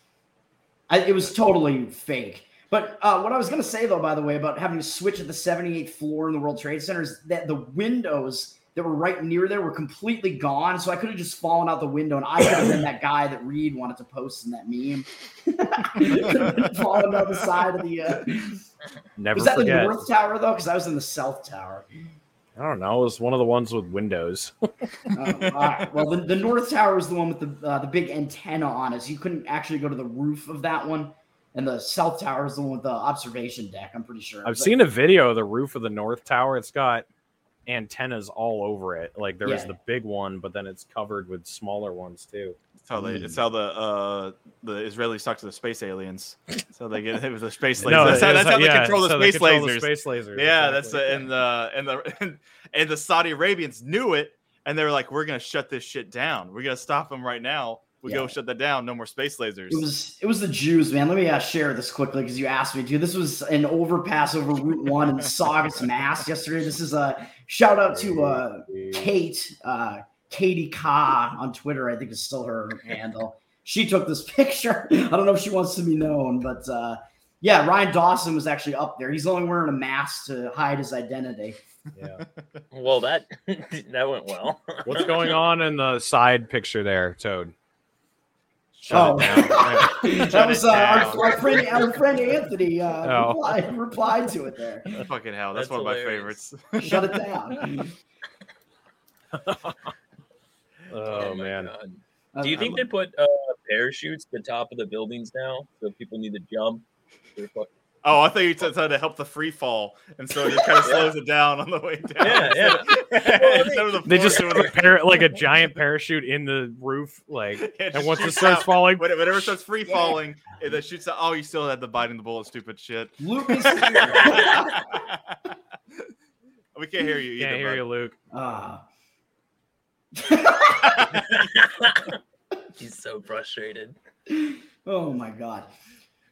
I, it was totally fake. But uh, what I was going to say, though, by the way, about having to switch at the 78th floor in the World Trade Center is that the windows that were right near there were completely gone. So I could have just fallen out the window, and I could have been that guy that Reed wanted to post in that meme. falling down the side of the. Uh... Never Was that forget. the North Tower though? Because I was in the South Tower. I don't know. It was one of the ones with windows. Oh, right. Well, the, the North Tower was the one with the uh, the big antenna on it. So you couldn't actually go to the roof of that one. And the South Tower is the one with the observation deck. I'm pretty sure. I've But- seen a video of the roof of the North Tower. It's got antennas all over it. Like there was Yeah. the big one, but then it's covered with smaller ones too. It's how they. Hmm. It's how the uh the Israelis talk to the space aliens. So they get it with the space lasers. No, that's how, that's how like- they control the so they space control the lasers. space lasers. Yeah, that's exactly. the and the and the and, and the Saudi Arabians knew it, and they were like, "We're gonna shut this shit down. We're gonna stop them right now. We go shut that down. No more space lasers." It was it was the Jews, man. Let me uh, share this quickly because you asked me to. This was an overpass over Route One in Saugus, Mass. Yesterday, this is a shout out to uh, Kate, uh, Katie Ka on Twitter. I think is still her handle. She took this picture. I don't know if she wants to be known, but uh, yeah, Ryan Dawson was actually up there. He's only wearing a mask to hide his identity. Yeah. Well, that that went well. What's going on in the side picture there, Toad? Oh, Shut it down. that was uh, our, down. our friend, our friend Anthony uh, Oh. replied, replied to it there. Fucking hell, that's, That's one of my favorites. Shut it down. Oh, my man. God. Do you I think lo- they put uh, parachutes at the top of the buildings now, so people need to jump. they're fu- Oh, I thought you said to help the free fall, and so it just kind of slows it down on the way down. Yeah, yeah. Instead of the They just doing put a it- par- like a giant parachute in the roof, like, Yeah, and once it starts out. falling, When- Whenever it starts free falling, it then shoots out. Oh, you still had the biting the bullet, stupid shit. Luke is we can't hear you. can't either, hear bud. you, Luke. Ah. He's so frustrated. oh my god.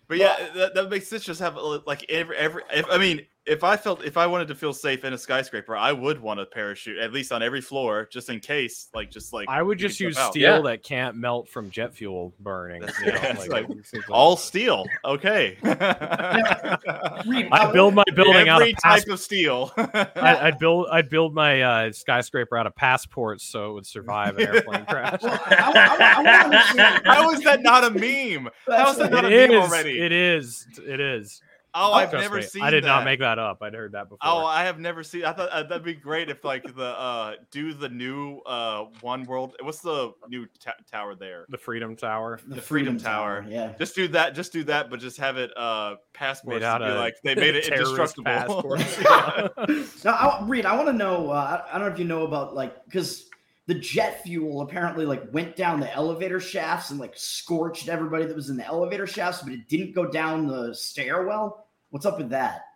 But yeah, that, that makes sense. Just have like every every. If, I mean, if I felt if I wanted to feel safe in a skyscraper, I would want a parachute at least on every floor, just in case. Like just like I would just use out. steel Yeah. that can't melt from jet fuel burning. You know, yeah, it's like like- all steel. Okay. I build my building out of every pass- type of steel. I, I'd build I'd build my uh, skyscraper out of passports so it would survive an airplane crash. Well, I, I, I, I want to. How is that not a meme? How is that not It a meme is. already? It is. It is. Oh, I've Trust never me, seen. I did not make that up. I'd heard that before. Oh, I have never seen. I thought uh, that'd be great if like the uh do the new uh one world. What's the new ta- tower there? the Freedom Tower. The, the Freedom, Freedom Tower. Tower. Yeah. Just do that. Just do that, but just have it uh passports Made out to be of like they made it terrorist indestructible. passports. Now, I, Reed, I want to know. Uh, I I don't know if you know about like because the jet fuel apparently like went down the elevator shafts and like scorched everybody that was in the elevator shafts, but it didn't go down the stairwell. What's up with that?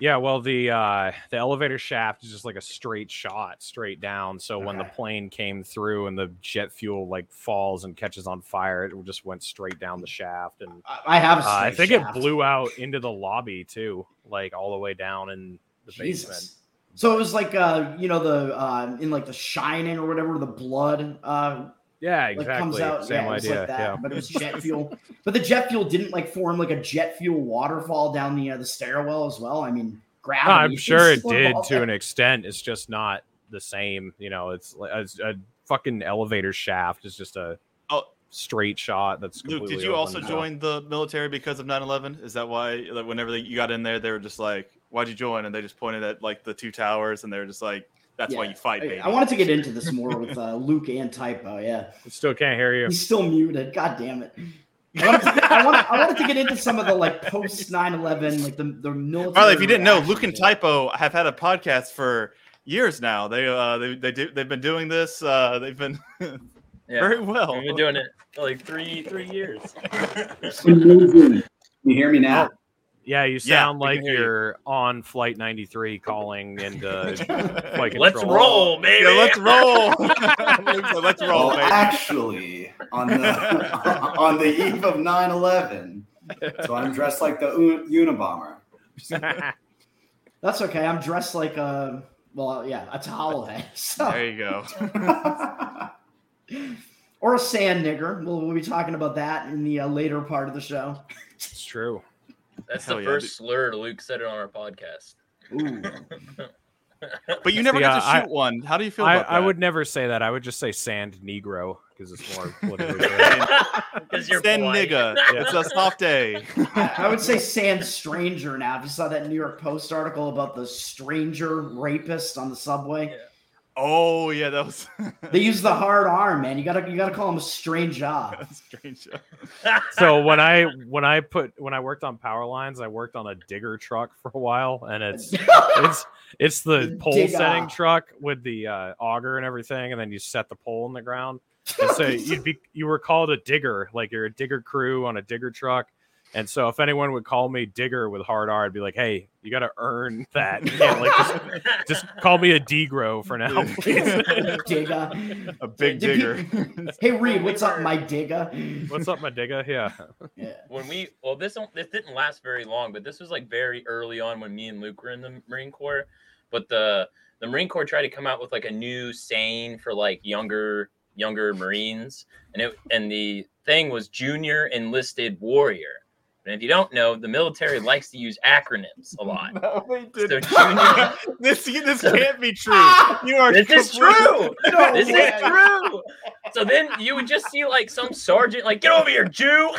Yeah, well, the uh, the elevator shaft is just like a straight shot, straight down. So when the plane came through and the jet fuel like falls and catches on fire, it just went straight down the shaft. And I, have. a uh, I think shaft. it blew out into the lobby too, like all the way down in the basement. So it was like uh, you know, the uh, in like the Shining or whatever, the blood uh, Yeah, like exactly. comes out. Same yeah, idea. like that, yeah. but it was jet fuel. but the jet fuel didn't like form like a jet fuel waterfall down the uh, the stairwell as well. I mean, No, gravity. I'm sure it did to there. an extent. It's just not the same. You know, it's like a, a fucking elevator shaft is just a Oh. straight shot. That's Luke, did you also so- join the military because of 9/11? Is that why? Like, whenever they, you got in there, they were just like, "Why'd you join?" And they just pointed at like the two towers, and they were just like, "That's why you fight, I, baby." I wanted to get into this more with uh, Luke and Typo. Yeah, Still can't hear you. he's still muted. God damn it. I wanted, to, I, wanted, I wanted to get into some of the like post 9-11, like the, the military. By the way, if you didn't know, Luke and. Typo have had a podcast for years now. They uh they they do they've been doing this. Uh, they've been Yeah. very well. We've been doing it for like three three years. Amazing. You hear me now? Yeah, you sound we can like hear you. you're on flight 93 calling into flight control. Let's roll, baby. Yeah, let's roll. Luke let's roll, Well, baby. actually, on the on the eve of 9/11, so I'm dressed like the U- Unabomber. That's okay. I'm dressed like a well, yeah, a towel head. So. There you go. or a sand nigger. We'll, we'll be talking about that in the uh, later part of the show. it's true. That's Hell the yeah, first dude. slur Luke said it on our podcast. Ooh. But you never See, got uh, to I- shoot one. How do you feel I, about that? I would never say that. I would just say sand negro because it's more politically correct. Because you're Send polite. nigga. It's a soft day. I I would say sand stranger now. If you saw that New York Post article about the stranger rapist on the subway, Oh yeah, that was they use the hard R, man. You gotta you gotta call him a strange job. strange. job. so when I when I put when I worked on power lines, I worked on a digger truck for a while, and it's it's it's the The pole digger. setting truck with the uh, auger and everything, and then you set the pole in the ground. And so you'd be you were called a digger, like you're a digger crew on a digger truck. And so if anyone would call me digger with hard R, I'd be like, hey, you got to earn that. You can't, like just, just call me a degro for now, please. Digga. A big Did digger. people- Hey Reed, what's up, my digga? What's up, my digger? Yeah. Yeah. when we well this don't this didn't last very long but this was like very early on when me and luke were in the marine corps but the the marine corps tried to come out with like a new saying for like younger younger marines and it and the thing was junior enlisted warrior and if you don't know the military likes to use acronyms a lot No, they didn't. junior this this So- can't be true. You are this is true No this way. is true so then you would just see like some sergeant like get over here jew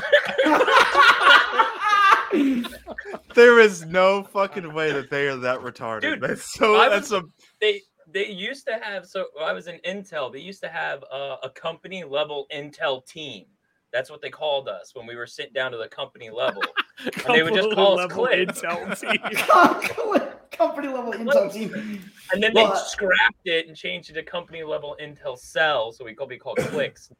There is no fucking way that they are that retarded. Dude, that's so. I That's a. they they used to have so I was in Intel, they used to have a, a company level Intel team That's what they called us when we were sent down to the company level. And they would just call us Level clips. intel team. Company level intel team. And then Well, they uh, scrapped it and changed it to company level intel cell, so we could be called clicks.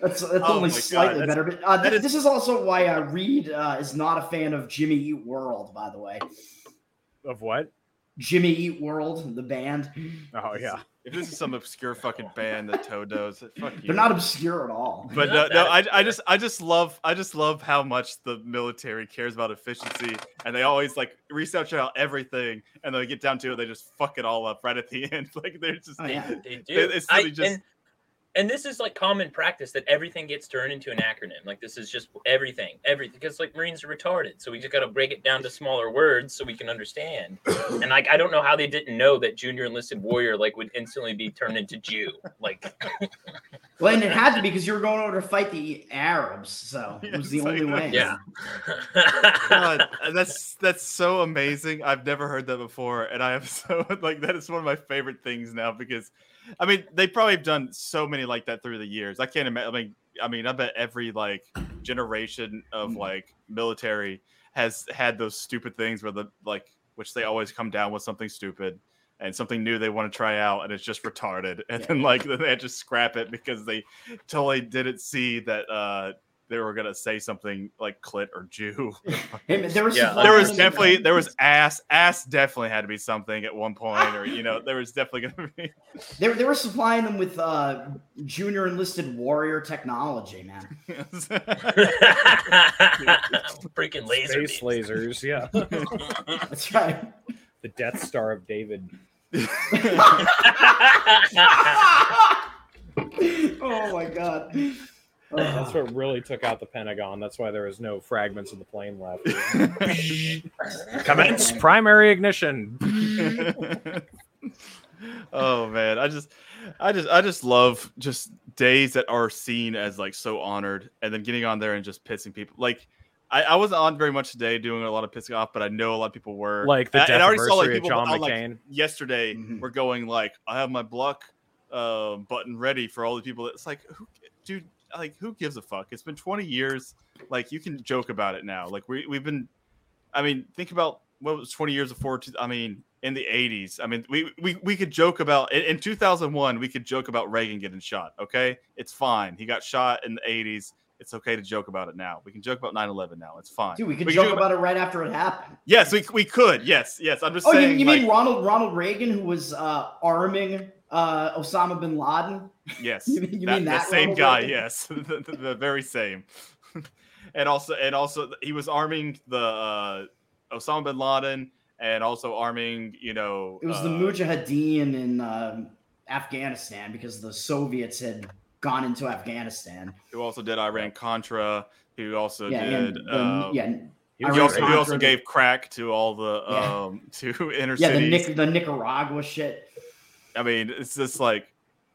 That's, that's Oh only my God, slightly that's- better. But uh, that this, is- this is also why uh, Reed uh, is not a fan of Jimmy Eat World, by the way. of what? Jimmy Eat World, the band. Oh yeah. If this is some obscure fucking band that Toe does, fuck you. They're not obscure at all. But no, no, I, I just, I just love, I just love how much the military cares about efficiency, and they always like research out everything, and they get down to it, they just fuck it all up right at the end. Like they're just, Oh, yeah. They do. It's I- really just- and, and this is like common practice that everything gets turned into an acronym. Like this is just everything, everything. Because like Marines are retarded, so we just got to break it down to smaller words so we can understand. and like I don't know how they didn't know that junior enlisted warrior like would instantly be turned into Jew. Like Well, and it had to be because you were going over to fight the Arabs, so it was the It's like only way. yeah. God, that's that's so amazing. I've never heard that before, and I am so like that is one of my favorite things now because, I mean, they probably have done so many like that through the years. I can't imagine. I mean, I mean, I bet every like generation of like military has had those stupid things where the like which they always come down with something stupid and something new they want to try out and it's just retarded and then like then they just scrap it because they totally didn't see that uh they were gonna say something like clit or Jew. There was Yeah, there was definitely there was ass ass definitely had to be something at one point or you know there was definitely gonna be they, were- they were supplying them with uh, junior enlisted warrior technology, man. Freaking laser Space beams. lasers. Yeah. That's right. the Death Star of David. oh my god. That's what really took out the Pentagon. That's why there was no fragments of the plane left. Commence primary ignition. oh man, I just I just I just love just days that are seen as like so honored and then getting on there and just pissing people like I, I wasn't on very much today doing a lot of pissing off, but I know a lot of people were. Like the And I- and I already saw, like, of people John on, like, McCain. yesterday Mhm. were going like, I have my block uh, button ready for all the people. That, It's like, who, dude, like who gives a fuck? It's been 20 years. Like you can joke about it now. Like we we've been. I mean, think about what was 20 years before. I mean, in the 80s. I mean, we we, we could joke about in, in 2001. We could joke about Reagan getting shot. Okay, it's fine. He got shot in the 80s. It's okay to joke about it now. We can joke about 9/11 now. It's fine. Dude, we could can joke about it right after it happened. Yes, we, we could. Yes, yes. I'm just Oh, you, you like, mean Ronald Ronald Reagan, who was uh, arming uh, Osama bin Laden? Yes, You mean- you that, mean the same Ronald guy. Reagan? Yes, the, the- the very same. and also, and also, he was arming the uh, Osama bin Laden, and also arming, you know, It was the uh, Mujahideen in um Afghanistan because the Soviets had gone into Afghanistan. who also did Iran Contra. Who also yeah, and did. the, uh, yeah, he also, he also gave crack to all the Yeah. um to inner yeah, the, cities. Nic- the Nicaragua shit. I mean, it's just like,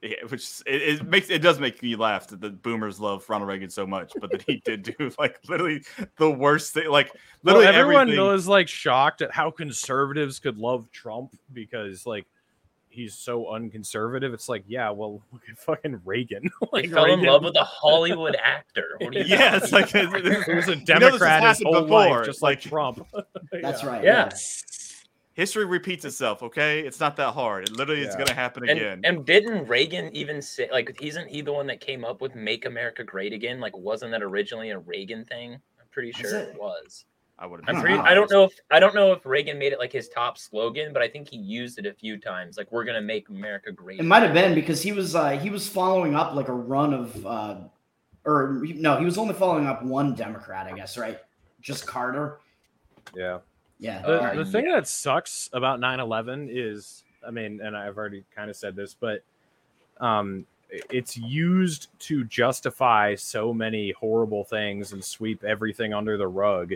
yeah, which it, it makes it does make me laugh that the boomers love Ronald Reagan so much, but that he did do like literally the worst thing. Like Well, literally everyone everything. was like shocked at how conservatives could love Trump because like he's so unconservative. It's like, yeah, well, look at fucking Reagan. They like fell in love with a Hollywood actor. What do you Yeah, it's like he was a You know Democrat his whole before. life, just like Like- Trump. That's Yeah. right. Yeah. History repeats itself. Okay, it's not that hard. It literally is going to happen And, again. and didn't Reagan even say like isn't he the one that came up with "Make America Great Again"? Like, wasn't that originally a Reagan thing? I'm pretty sure it? it was. I would. I'm don't pretty. know. I don't know if I don't know if Reagan made it like his top slogan, but I think he used it a few times. Like, we're gonna make America great. It might have been because he was uh, he was following up like a run of uh, or no, he was only following up one Democrat, I guess, right? Just Carter. Yeah. Yeah. The, right. the thing that sucks about 9-11 is i mean and i've already kind of said this but um it's used to justify so many horrible things and sweep everything under the rug.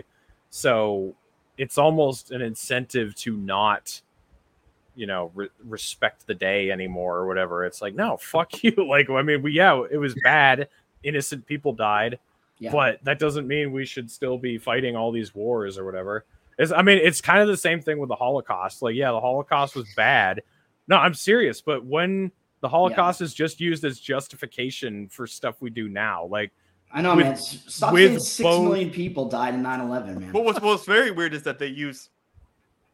So it's almost an incentive to not you know re- respect the day anymore or whatever. It's like no fuck you. Like i mean we yeah it was bad. Innocent people died. Yeah. but that doesn't mean we should still be fighting all these wars or whatever it's, I mean, it's kind of the same thing with the Holocaust. Like, yeah, the Holocaust was bad. No, I'm serious. But when The Holocaust is just used as justification for stuff we do now. Like I know, with- man. S- Stop with saying six both- million people died in 9-11, man. But what's, what's very weird is that they use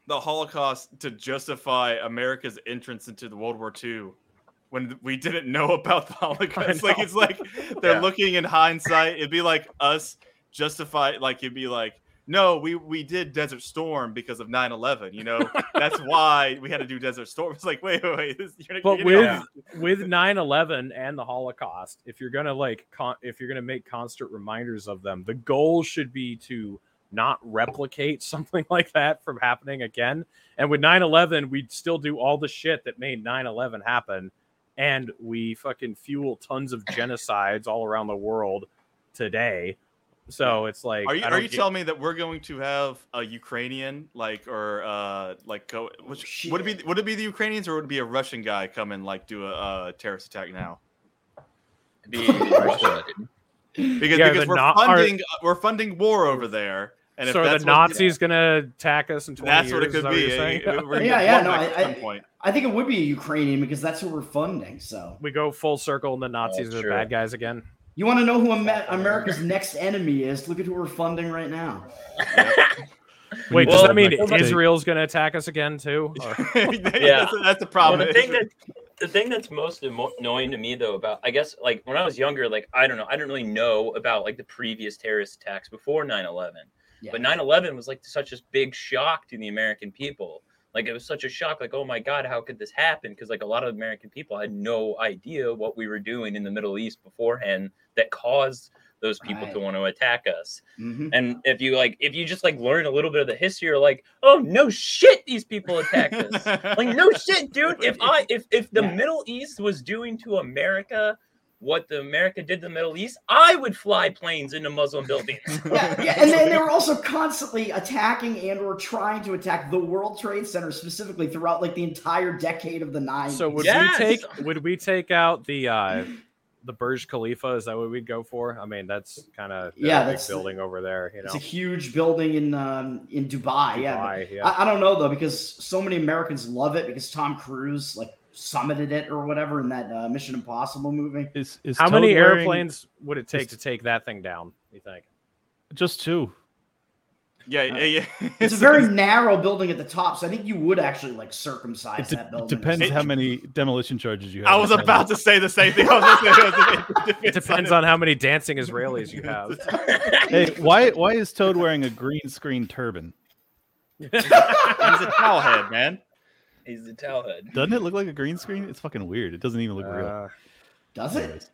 the Holocaust to justify America's entrance into the World War II when we didn't know about the Holocaust. Like it's like they're Yeah. looking in hindsight. It'd be like us justify like it'd be like no, we we did Desert Storm because of 9/11. You know, that's why we had to do Desert Storm. It's like wait, wait, wait. This, you're, but you're with getting- with 9-11 and the holocaust if you're gonna like con- if you're gonna make constant reminders of them the goal should be to not replicate something like that from happening again and with 9-11 we'd still do all the shit that made 9-11 happen and we fucking fuel tons of genocides all around the world today so it's like Are you are you get- telling me that we're going to have a Ukrainian like or uh like go which, would it be would it be the Ukrainians or would it be a Russian guy come and like do a, uh terrorist attack now? Be Russia. Because Yeah, because we're Na- are- funding we're funding war over there. And so are that's the what- Nazis gonna attack us in 20 that's years? what it could be. Yeah, yeah, yeah, get yeah, one no, I, I, point. I think it would be a Ukrainian because that's who we're funding. So we go full circle and the Nazis That's are the bad guys again. You want to know who America's next enemy is? Look at who we're funding right now. Wait, Well, does that mean Israel's going to attack us again too? Yeah, that's, that's the problem. Well, the thing that the thing that's most annoying to me though about I guess like when I was younger, like I don't know, I didn't really know about like the previous terrorist attacks before 9-11. Yeah. But 9-11 was like such a big shock to the American people. Like it was such a shock, like, oh my God, how could this happen? Because like a lot of American people had no idea what we were doing in the Middle East beforehand that caused those people to want to attack us. Mhm. And if you like, if you just like learn a little bit of the history, you're like, oh no shit, these people attacked us. like no shit, dude. If I if if the Yeah. Middle East was doing to America what the America did to the Middle East, I would fly planes into Muslim buildings. yeah, yeah, and then they were also constantly attacking and or trying to attack the World Trade Center specifically throughout like the entire decade of the 90s. so would Yes. we take would we take out the uh the Burj Khalifa? Is that what we'd go for? I mean, that's kind of Yeah, big that's- building over there. You it's a huge building in um, in Dubai. Yeah, yeah. I, I don't know though because so many Americans love it because Tom Cruise like summited it or whatever in that uh, Mission Impossible movie. Is, is How many wearing- airplanes would it take is- to take that thing down? You think? Just two. yeah, yeah, yeah. It's a very narrow building at the top, so I think you would actually like circumcise It, that building. depends how many demolition charges you have. I was about to say the same thing. I was gonna say, it It depends on how many dancing Israelis you have. Hey, why why is Toad wearing a green screen turban? He's a towel head, man. He's the towelhead. Doesn't it look like a green screen? It's fucking weird. It doesn't even look real. Uh, Does it?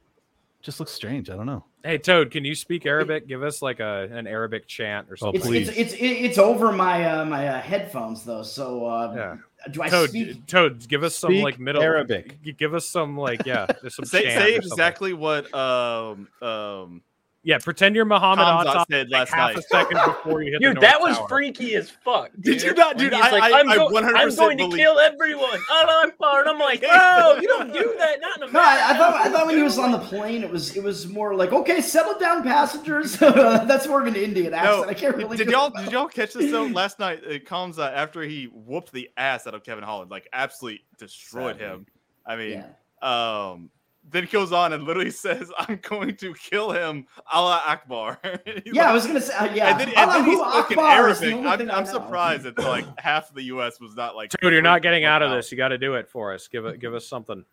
Just looks strange. I don't know. hey Toad, can you speak Arabic? Give us like a an Arabic chant or Oh, something. It's, please. it's it's it's over my uh, my uh, headphones though. So uh, Yeah. do I Toad, speak? Toad, give us some Speak like middle Arabic. Give us some like yeah, some Say, say exactly what um um Yeah, pretend you're Muhammad on Khamzat said like last half night. a second before you hit the Dude, that was Tower. freaky as fuck. Did you not- When dude, I- like, I- I'm, I go- 100% I'm going to kill everyone. Oh, I'm far. And I'm like, bro, you don't do that. Not in America. No, I, I thought I thought when he was on the plane, it was it was more like okay, settle down, passengers. That's more of an Indian accent. I can't really. did y'all it. did y'all catch this though? Last night it comes uh, after he whooped the ass out of Kevin Holland, like absolutely destroyed Sadly. him. I mean, Yeah. um, then he goes on and literally says, "I'm going to kill him, Allah Akbar." He's Yeah, I was gonna say uh, yeah. and then, and then he's Allahu fucking Akbar is the Arabic. I'm, I I'm surprised that like half of the U.S. was not like. Dude, you're not getting out of this. You got to do it for us. Give it. Give us something.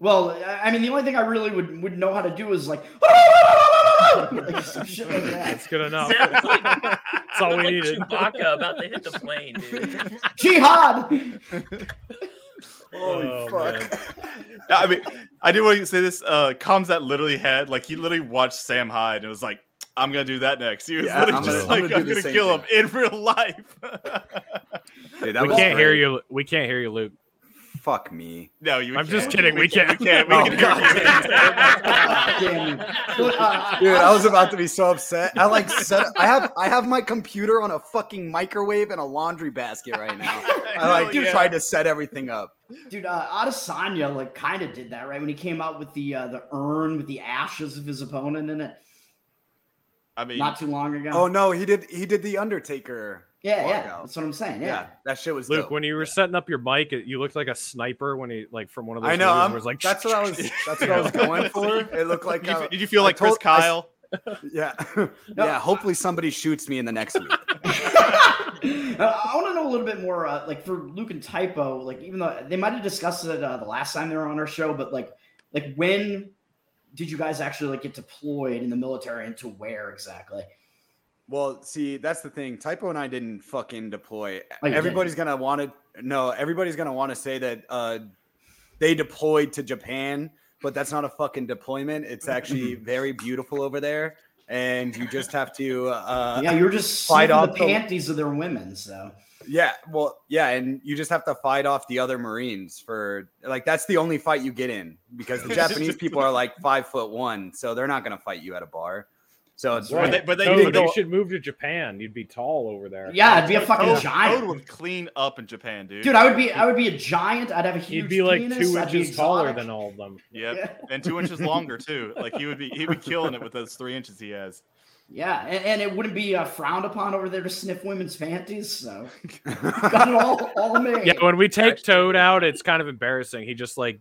Well, I- I mean, the only thing I really would would know how to do is like, like some shit like that. That's good enough. That's all we like needed. Chewbacca about to hit the plane, dude. Jihad. Oh, man. I mean, I did want to say this. Uh, Khamzat literally had like he literally watched Sam Hyde and was like, "I'm gonna do that next." He was Yeah, literally I'm just gonna- like, "I'm gonna same kill him in real life." Dude, that We was can't hear you. We can't hear you, Luke. Fuck me. no, you. I'm just can't. kidding. We can't. We can't. We Oh, can God. hear you. Damn you. Uh, Dude, I was about to be so upset. I like set. I have I have my computer on a fucking microwave and a laundry basket right now. I like Hell yeah. tried to set everything up. Dude, uh, Adesanya like kind of did that right when he came out with the uh, the urn with the ashes of his opponent in it I mean, not too long ago. Oh no, he did he did the Undertaker Yeah, yeah. out. That's what I'm saying. Yeah, Yeah. that shit was Luke, dope. when you were setting up your mic, it- you looked like a sniper when he like from one of those. I know. I'm, where like that's what I was. That's what I was going for. It looked like. Did you, I- did you feel I like Chris told- I s- Kyle? yeah, yeah. Hopefully somebody shoots me in the next week. I want to know a little bit more, uh, like for Luke and Typo, like even though they might have discussed it uh, the last time they were on our show, but like, like when did you guys actually like get deployed in the military and to where exactly? Well, see, that's the thing. Typo and I didn't fucking deploy. Oh, you everybody's gonna want to no. Everybody's gonna want to say that uh, they deployed to Japan, but that's not a fucking deployment. It's actually very beautiful over there, and you just have to. Uh, yeah, you're just fight fight off off the the- panties of their women. So Yeah, well, yeah, and you just have to fight off the other Marines for like that's the only fight you get in because the Japanese people are like five foot one, so they're not gonna fight you at a bar. So it's But they, but they, Toad, but they should move to Japan. You'd be tall over there. yeah, I'd be a fucking Toad, giant, Toad would clean up in Japan, dude. dude. I would be, I would be a giant. I'd have a huge. You'd be like penis, two I'd inches taller than all of them. Yep. Yeah. and two inches longer too. Like he would be, he'd be killing it with those three inches he has. Yeah, and, and it wouldn't be uh, frowned upon over there to sniff women's panties. So got it all, all made. Yeah, when we take Toad out, it's kind of embarrassing. He just like,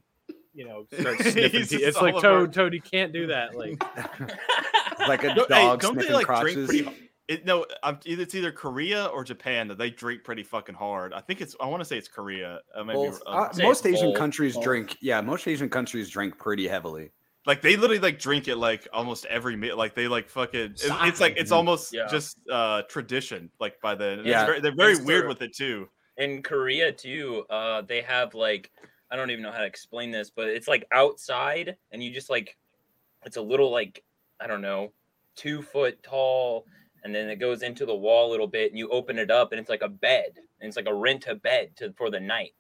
you know, starts sniffing. He's pe- It's like Toad, Toad, you can't do that. Like, like a No, hey, dog don't they sniffing like crotches. drink pretty? It, no, I'm, it's either Korea or Japan that they drink pretty fucking hard. I think it's. I want to say it's Korea. Uh, maybe, Both- uh, say most it's Asian both. countries Both. drink. Yeah, most Asian countries drink pretty heavily. like they literally like drink it like almost every meal. Like they like fucking. It, it's like it's almost Yeah. just uh tradition. Like by the Yeah. yeah, very, they're very It's weird true. with it too. in Korea too, uh, they have like I don't even know how to explain this, but it's like outside, and you just like it's a little like I don't know, two foot tall, and then it goes into the wall a little bit, and you open it up, and it's like a bed, and it's like a rent a bed to for the night.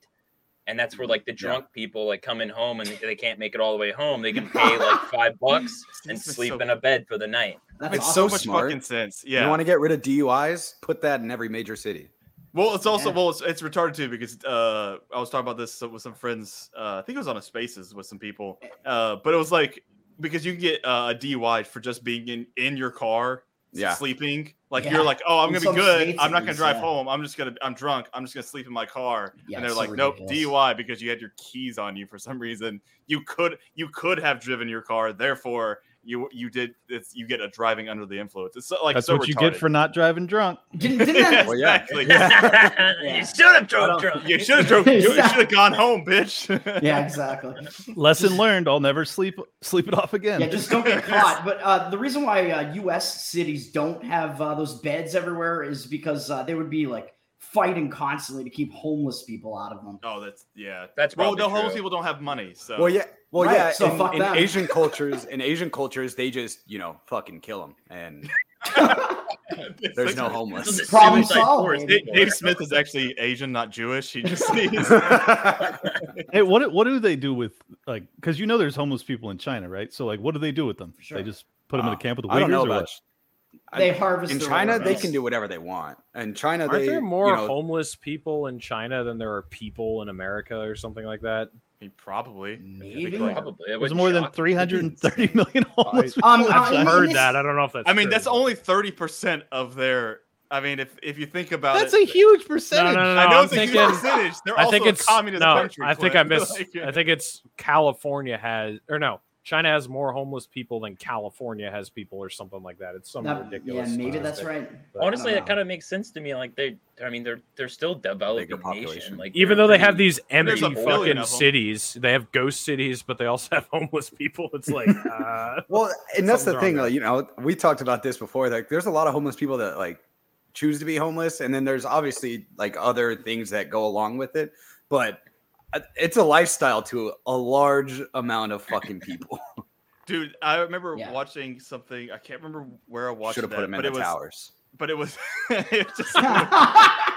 And that's where like the drunk people like coming home and they can't make it all the way home. They can pay like five bucks and sleep so- in a bed for the night. That's It's awesome. so much smart. fucking sense. Yeah, you want to get rid of DUIs? Put that in every major city. Well, it's also Yeah. well, it's, it's retarded too because uh, I was talking about this with some friends. Uh, I think it was on a Spaces with some people, uh, but it was like because you can get uh, a DUI for just being in in your car, Yeah. sleeping. Like Yeah. you're like, oh, I'm In gonna some be good. states I'm not gonna drive yeah. home. I'm just gonna, I'm drunk. I'm just gonna sleep in my car. Yeah, and they're like, so nope, ridiculous. DUI because you had your keys on you for some reason. You could, you could have driven your car. Therefore, you you did. It's you get a driving under the influence. It's so, like That's so what you get for not driving drunk. Didn't, didn't that, Well, yeah. exactly. you should have drove drunk. You should have drove. You should have gone home, bitch. yeah, exactly. Lesson learned. I'll never sleep sleep it off again. Yeah, just don't get caught. But uh, the reason why uh, U.S. cities don't have uh, those beds everywhere is because uh, they would be like fighting constantly to keep homeless people out of them. Oh, that's yeah. That's well, probably the homeless people don't have money, so Well, yeah. Well, Right, yeah. so in, fuck in. Asian cultures, in Asian cultures, they just you know fucking kill them, and there's like- no homeless. Problem suicide solved, force. Dave, Dave Smith is actually Asian, not Jewish. He just he's, Hey, what what do they do with like? Because you know there's homeless people in China, right? So like, what do they do with them? Sure. They just put them in a Uh, camp with the I don't know Uyghurs or about what? They harvest in China. They can do whatever they want. In China, aren't they there more you know, homeless people in China than there are people in America or something like that? probably Maybe. like- Probably. It There's wouldn't more than 330 million homeless Um, people in I- I've mean, heard that. I don't know if that's. I mean, true. that's only thirty percent of their. I mean, if if you think about That's it, a huge percentage. no, no, no. I know I'm it's a huge percentage. They're I also think a it's communist no. country. I think I Clint. miss. Like, I think it's California has or no. China has more homeless people than California has people, or something like that. It's some That- ridiculous. yeah, maybe statistic. that's right. But- Honestly, I that kind of makes sense to me. Like they, I mean, they're they're still developing nation. population. Like Even though they have these empty fucking cities, they have ghost cities, but they also have homeless people. It's like, uh, Well, and that's the thing. Like, you know, we talked about this before. Like, there's a lot of homeless people that like choose to be homeless, and then there's obviously like other things that go along with it. But it's a lifestyle to a large amount of fucking people. dude, I remember Yeah. watching something. I can't remember where I watched Should have put them in but the it was, towers. but it was, it was just.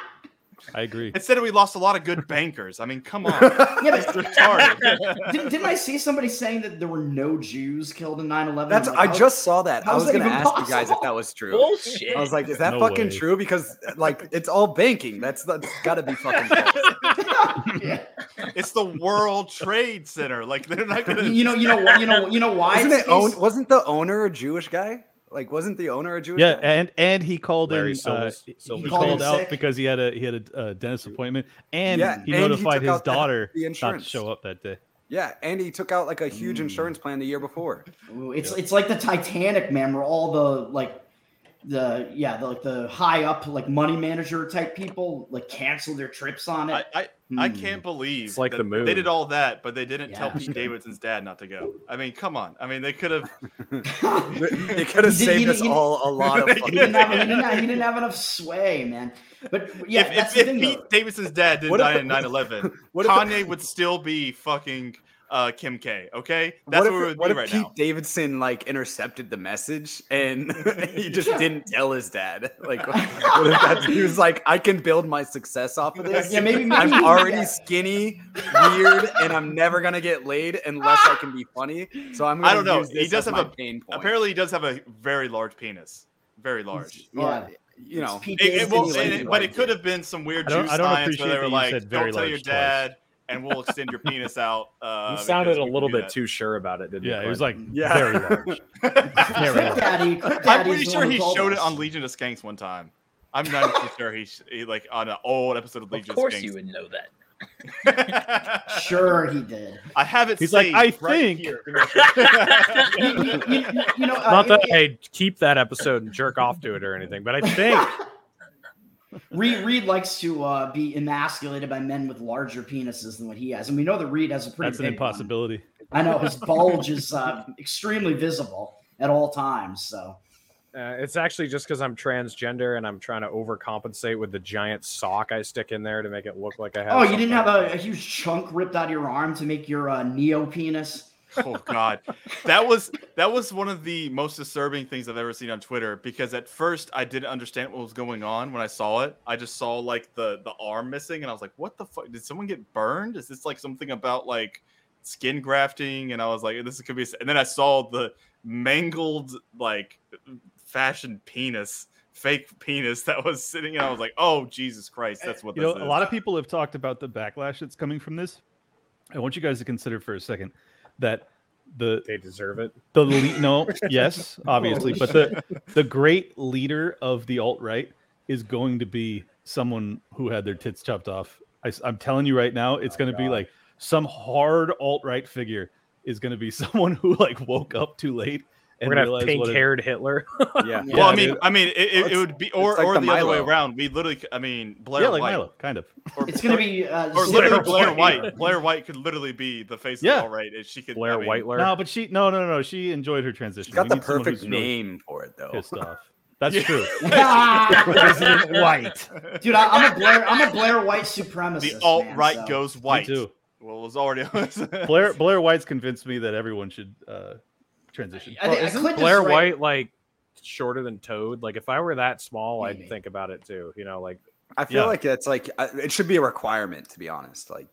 I agree. Instead, said we lost a lot of good bankers. I mean, come on, Yeah, but retarded. didn't, didn't I see somebody saying that there were no Jews killed in 9/11? That's. I'm I like, how- just saw that. I was gonna even ask you guys if that was true. bullshit. I was like, is that No fucking way. true? Because like it's all banking. That's that's got to be fucking. false. Yeah. it's the World Trade Center. Like they're not gonna. You know, you know, you know, you know why? Wasn't, it owned, wasn't the owner a Jewish guy? Like, wasn't the owner a Jewish? Yeah, guy? and and he called Larry in. Silver- uh, he Silver- called called out sick? because he had a he had a uh, dentist appointment, and Yeah, he and he notified took his out the- daughter the not to insurance. show up that day. yeah, and he took out like a huge Mm. insurance plan the year before. Ooh, It's it's like the Titanic, man, where all the like the yeah the like the high up like money manager type people like cancel their trips on it. I, I Hmm. can't believe It's like the moon. they did all that, but they didn't tell Pete Davidson's dad not to go. I mean, come on. I mean, they could have. It could have saved he us he- all a lot of He he fucking didn't have he didn't have, he didn't have enough sway, man. But yeah, if that's if, the if. Pete though. Davidson's dad didn't What if- die in 9/11, what if- Kanye would still be fucking uh, Kim K. Okay, that's what where if, we would what be if right Pete now. Davidson like intercepted the message and he just Yeah. didn't tell his dad? Like, what if that's, he was like, I can build my success off of this. Yeah, maybe- maybe- I'm already yeah. skinny, weird, and I'm never gonna get laid unless I can be funny. So I'm. Gonna I don't know. Use He does have a- pain point. Apparently, he does have a very large penis. Very large. yeah, Well, you know, It, it Davidson, will- he's and like- it- but it could have been some weird juice I science where they were like, "Don't tell your dad." twice." Dad, and we'll extend your penis out." Uh, He sounded a little bit that. too sure about it, didn't Yeah, he? it was like Yeah. very large. Very large. Daddy, Quick I'm pretty sure he told showed it on Legion of Skanks one time. I'm 90% sure he, he like on an old episode of Legion. Of Legion course of you would know that. Sure, he did. I have it. He's like, "I right think." You, you- you- you know, uh, Not that it- hey, keep that episode and jerk off to it or anything, but I think Reed, Reed likes to uh, be emasculated by men with larger penises than what he has, and we know that Reed has a pretty That's an big one. impossibility. I know his bulge is uh, extremely visible at all times. So uh, it's actually just because I'm transgender and I'm trying to overcompensate with the giant sock I stick in there to make it look like I have. Oh, you didn't have a, a huge chunk ripped out of your arm to make your uh, neo penis? Oh God, that was that was one of the most disturbing things I've ever seen on Twitter. Because at first I didn't understand what was going on when I saw it. I just saw like the the arm missing, and I was like, "What the fuck? Did someone get burned? Is this like something about like skin grafting?" And I was like, "This could be." And then I saw the mangled like fashion penis, fake penis that was sitting, and I was like, "Oh Jesus Christ, that's what You this know, is." a lot of people have talked about the backlash that's coming from this. I want you guys to consider for a second that the they deserve it. the le- no yes obviously but the the great leader of the alt right is going to be someone who had their tits chopped off I, am telling you right now it's going to be like some hard alt right figure is going to be someone who like woke up too late We're gonna have pink haired Hitler. yeah. Well, Yeah, I mean, dude. I mean, it, it, it would be, or, like or the the, other way around. We literally, I mean, Blair yeah like White, Milo kind of or It's going to be uh, or zero- literally Blair White. White. Blair White could literally be the face Yeah. of all right. If she could, Blair I mean, Whitler. no but she no no no she enjoyed her transition She's got We the need someone perfect who's really name for it though. pissed off that's true! President White Dude, I, I'm a Blair. I'm a Blair White supremacist. The alt right so- goes white. Me too Well, it was already Blair Blair White's convinced me that everyone should uh, transition. I Well, think- isn't Blair right. White like shorter than Toad? Like if I were that small, Maybe. I'd think about it too. You know, like I feel Yeah. like it's like uh, it should be a requirement to be honest. Like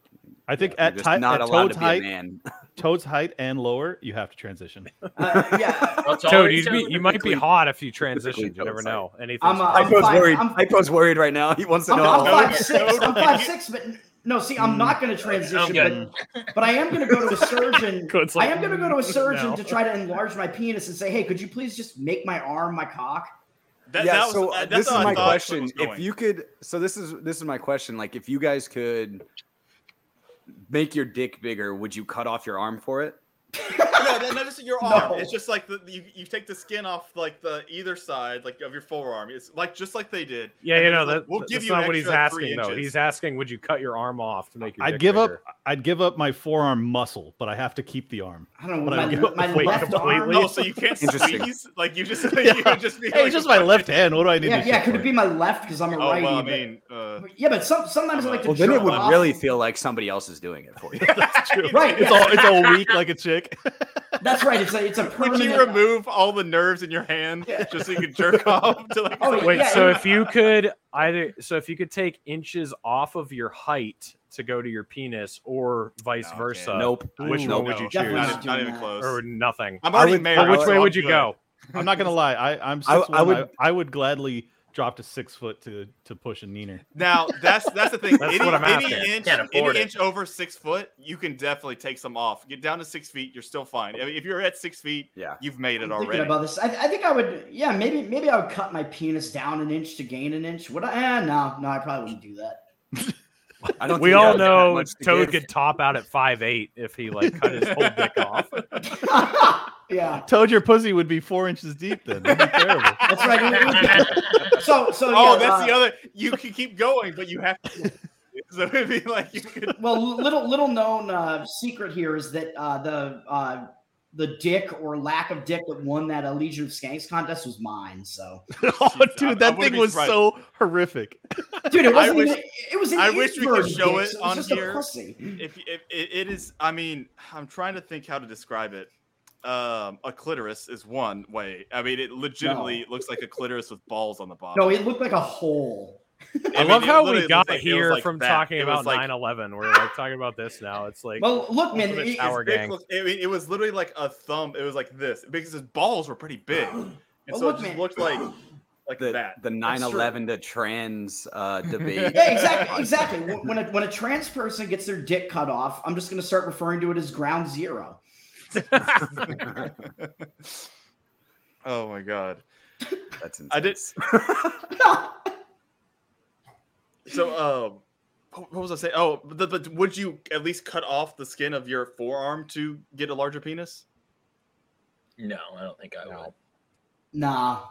I think you're at, just ti- not at allowed Toad's to be a height, man. Toad's height and lower, you have to transition. Uh, yeah, Well, Toad, you'd be, you might be hot if you transition. You never know. Anything. I'm, uh, I'm Hypo's fine- worried. I'm- Hypo's worried right now. He wants to I'm, know. I'm five six. I'm five six, but no. See, I'm not going to transition, but, but I am going to go to a surgeon. Code's I am going to go to a surgeon no. to try to enlarge my penis and say, "Hey, could you please just make my arm my cock?" That, yeah. that was, so uh, that- this that's is I my question. If you could, so this is this is my question. Like, if you guys could make your dick bigger, would you cut off your arm for it? No, that, no, this is your arm. No. It's just like the you, you take the skin off like the either side, like of your forearm. It's like just like they did. Yeah, And you know it's like, that, we'll that's give you not what he's asking though. He's asking, would you cut your arm off to make your? I'd dick give bigger? up. I'd give up my forearm muscle, but I have to keep the arm. I don't know. But I My, give up my weight left arm. completely. Oh, so you can't Interesting. squeeze? Like you just Yeah. you would just be Hey, like it's just my left hand. What do I need? Yeah, this yeah. Could it be my left because I'm a Oh righty? well, I mean, uh, yeah, but some, sometimes I like to. Well, then it would really feel like somebody else is doing it for you. That's true. Right, It's all it's all weak like a chick. That's right. It's a it's a would permanent. you remove all the nerves in your hand Yeah. just so you could jerk off to like? Oh, yeah. Wait, so if you could either, so if you could take inches off of your height to go to your penis, or vice Okay. versa, nope. Which Ooh, one no. would you choose? Not, not not even close. Or nothing? I'm I already would- married. Which way would you go? I'm not gonna lie. I, I'm I- six I would- I would gladly drop a six foot to to push a neener. Now that's that's the thing. That's any, what I'm any asking. inch, any it. inch over six foot, you can definitely take some off. Get down to six feet, you're still fine. I mean, if you're at six feet, Yeah. you've made it I'm thinking already. about this. I, I think I would. Yeah, maybe maybe I would cut my penis down an inch to gain an inch. Would I? Eh, no, no, I probably wouldn't do that. I don't. We think all would know much to Toad give. could top out at five eight if he like cut his whole dick off. yeah, Told your pussy would be four inches deep. Then that'd be terrible. that's right. It would be- so so oh, yeah, that's uh, the other. You can keep going, but you have to. So it'd be like you could. Well, little little known uh, secret here is that uh, the uh, the dick or lack of dick that won that Legion of Skanks contest was mine. So, oh, I- dude, I that wouldn't thing was surprised. so horrific. dude, it wasn't. wish- even, it was. An I wish we could show dick, it so on just here. A pussy. If, if it, it is, I mean, I'm trying to think how to describe it. Um, a clitoris is one way. I mean, it legitimately looks like a clitoris with balls on the bottom. No, it looked like a hole. I, mean, love how we got like- here like from that. talking about like- 9/11. We're like talking about this now. It's like Well, look, man, ultimate it- tower His dick gang. looked- I mean, it was literally like a thumb. It was like this because his balls were pretty big, and Well, so look, it just man. looked like like the that. the 9/11 to trans uh, debate. Yeah, exactly, exactly. When when a, when a trans person gets their dick cut off, I'm just going to start referring to it as ground zero. oh my god. That's insane. I did- So, um, what what was I saying? Oh, but, but would you at least cut off the skin of your forearm to get a larger penis? No, I don't think I would. Nah.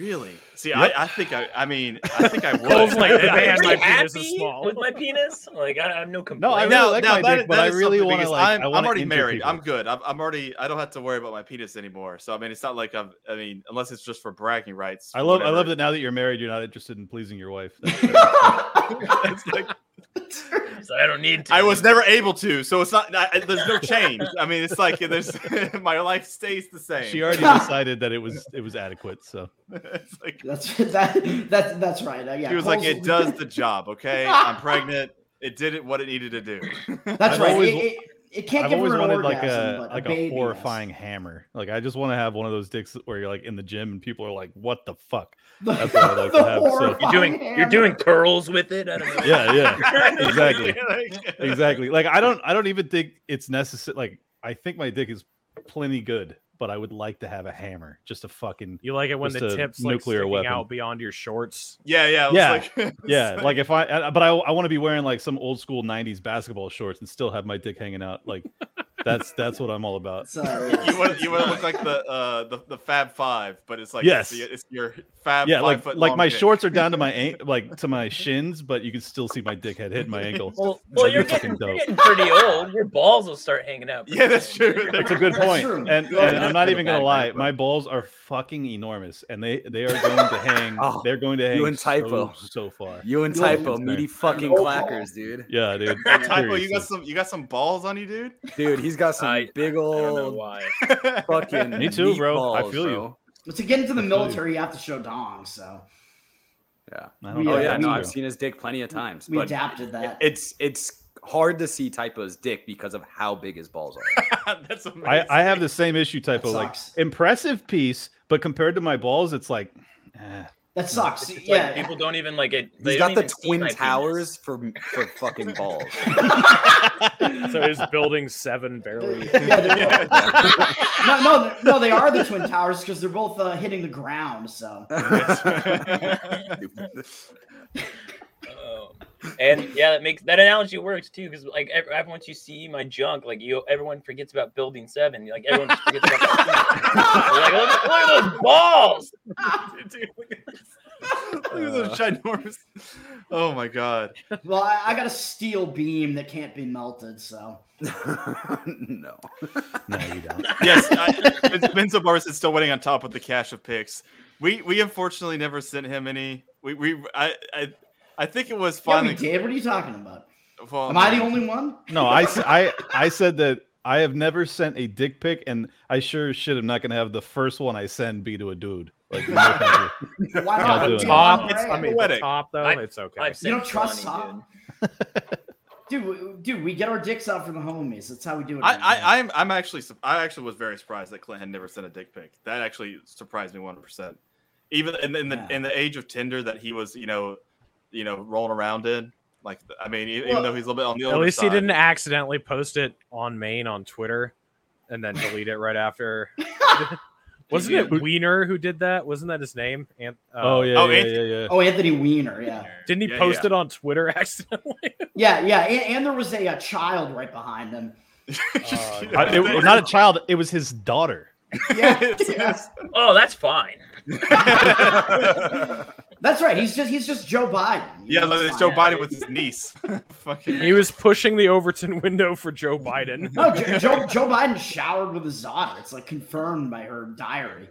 Really? See, Yep. I, I think I, I mean, I think I would. Cole's like, I'm man, my pretty penis is happy small. with my penis. Like I, I have no complaints. No, I really no, like no, my that, dick, that but I really want to. Like, I'm, I I'm already married. people. I'm good. I'm, I'm already. I don't have to worry about my penis anymore. So I mean, it's not like I'm. I mean, unless it's just for bragging rights. I love I love that now that you're married, you're not interested in pleasing your wife. It's like, So I don't need to. I was never able to, so it's not. I, I- there's no change. I mean, it's like there's my life stays the same. she already decided that it was it was adequate. So it's like That's that, that's that's right. Uh, yeah, she was like, "It does the job, okay? I'm pregnant. It did it what it needed to do." That's I've right. always- It, it, it can't I've give always her an wanted like a like a, a, baby, yes. horrifying hammer. Like I just want to have one of those dicks where you're like in the gym and people are like, "What the fuck?" That's what I'd like to have, so- You're horrifying doing you're doing curls with it. I don't know. Yeah, yeah, exactly, exactly. Like I don't I don't even think it's necessary. Like I think my dick is plenty good, but I would like to have a hammer, just a fucking You like it when Just the tips like nuclear sticking weapon. out beyond your shorts. Yeah, yeah, it Yeah, like- yeah. Like if I, I- but I, I want to be wearing like some old school '90s basketball shorts and still have my dick hanging out. Like that's that's what I'm all about. It's, uh, you want you want to look like the uh the, the Fab Five, but it's like Yes. it's, it's your Fab Yeah, five like foot like my dick. shorts are down to my an- like to my shins, but you can still see my dick head hitting my ankle. Well, well, you're getting, you're getting pretty old. Your balls will start hanging out. Yeah, that's true. That's a good point. And, and I'm not not even gonna lie, my balls are fucking enormous, and they they are going to hang. Oh, they're going to hang you and Typo. so, so far. You and Yo, Typo, meaty fucking clackers, dude. Yeah, dude. Typo, you got some you got some balls on you, dude. Dude, he's got some I- big I don't know old why. fucking. Me too, bro. I meatballs, feel you. But to get into the I feel you. military, you have to show dong. So Yeah. I We, know Oh uh, yeah, that's no, I've seen his dick plenty of times. we but adapted that. it's it's hard to see Typo's dick because of how big his balls are. that's amazing. I, I have the same issue typo. Like impressive piece, but compared to my balls, it's like, eh. That sucks. It's just yeah. like people don't even like it. They He's don't got the twin my penis. towers for for fucking balls. So his building seven barely. yeah, they're- no, no, no, they are the twin towers because they're both uh, hitting the ground. So. And yeah, that makes that analogy works too because like every, ev- once you see my junk, like you, everyone forgets about Building Seven. Like everyone just forgets about. Like, look, look at those balls. Dude, look at. Look at those ginormous. Oh my god. well, I, I got a steel beam that can't be melted. So no. no, you don't. Yes, I, Vince, Vince Boris is still waiting on top of the cache of picks. We we unfortunately never sent him any. We we I I, I think it was yeah, we finally. did. What are you talking about? well, Am I the only one? No, I, s- I, I said that I have never sent a dick pic, and I sure as shit am not going to have the first one I send be to a dude. Like, no, thank you. Why Not not? doing Dude, it. top, I'm it's, I mean, the top though, I- it's okay. I've You don't trust Johnny, Tom? Dude, dude, we get our dicks out for the homies. That's how we do it. I, around here. I I'm I'm actually I actually was very surprised that Clint had never sent a dick pic. That actually surprised me one percent. even in, in the Yeah. in the age of Tinder that he was, you know, you know, rolling around in. Like, I mean, even Well, though he's a little bit on the At older least he didn't accidentally post it on main on Twitter and then delete it right after. Wasn't it Weiner who did that? Wasn't that his name? Ant- uh, Oh yeah, Oh, yeah, Anthony- yeah, yeah. Oh, Anthony Weiner. Yeah. Didn't he Yeah, post yeah. it on Twitter accidentally? Yeah, yeah. And, and there was a, a child right behind him. Uh, I- it- not a child. It was his daughter. Yeah. Yeah. Oh, that's fine. That's right. He's just he's just Joe Biden. You yeah, know, like, it's it's Joe. Biden with his niece. Fucking he was pushing the Overton window for Joe Biden. No, Joe, Joe, Joe Biden showered with his daughter. It's like confirmed by her diary.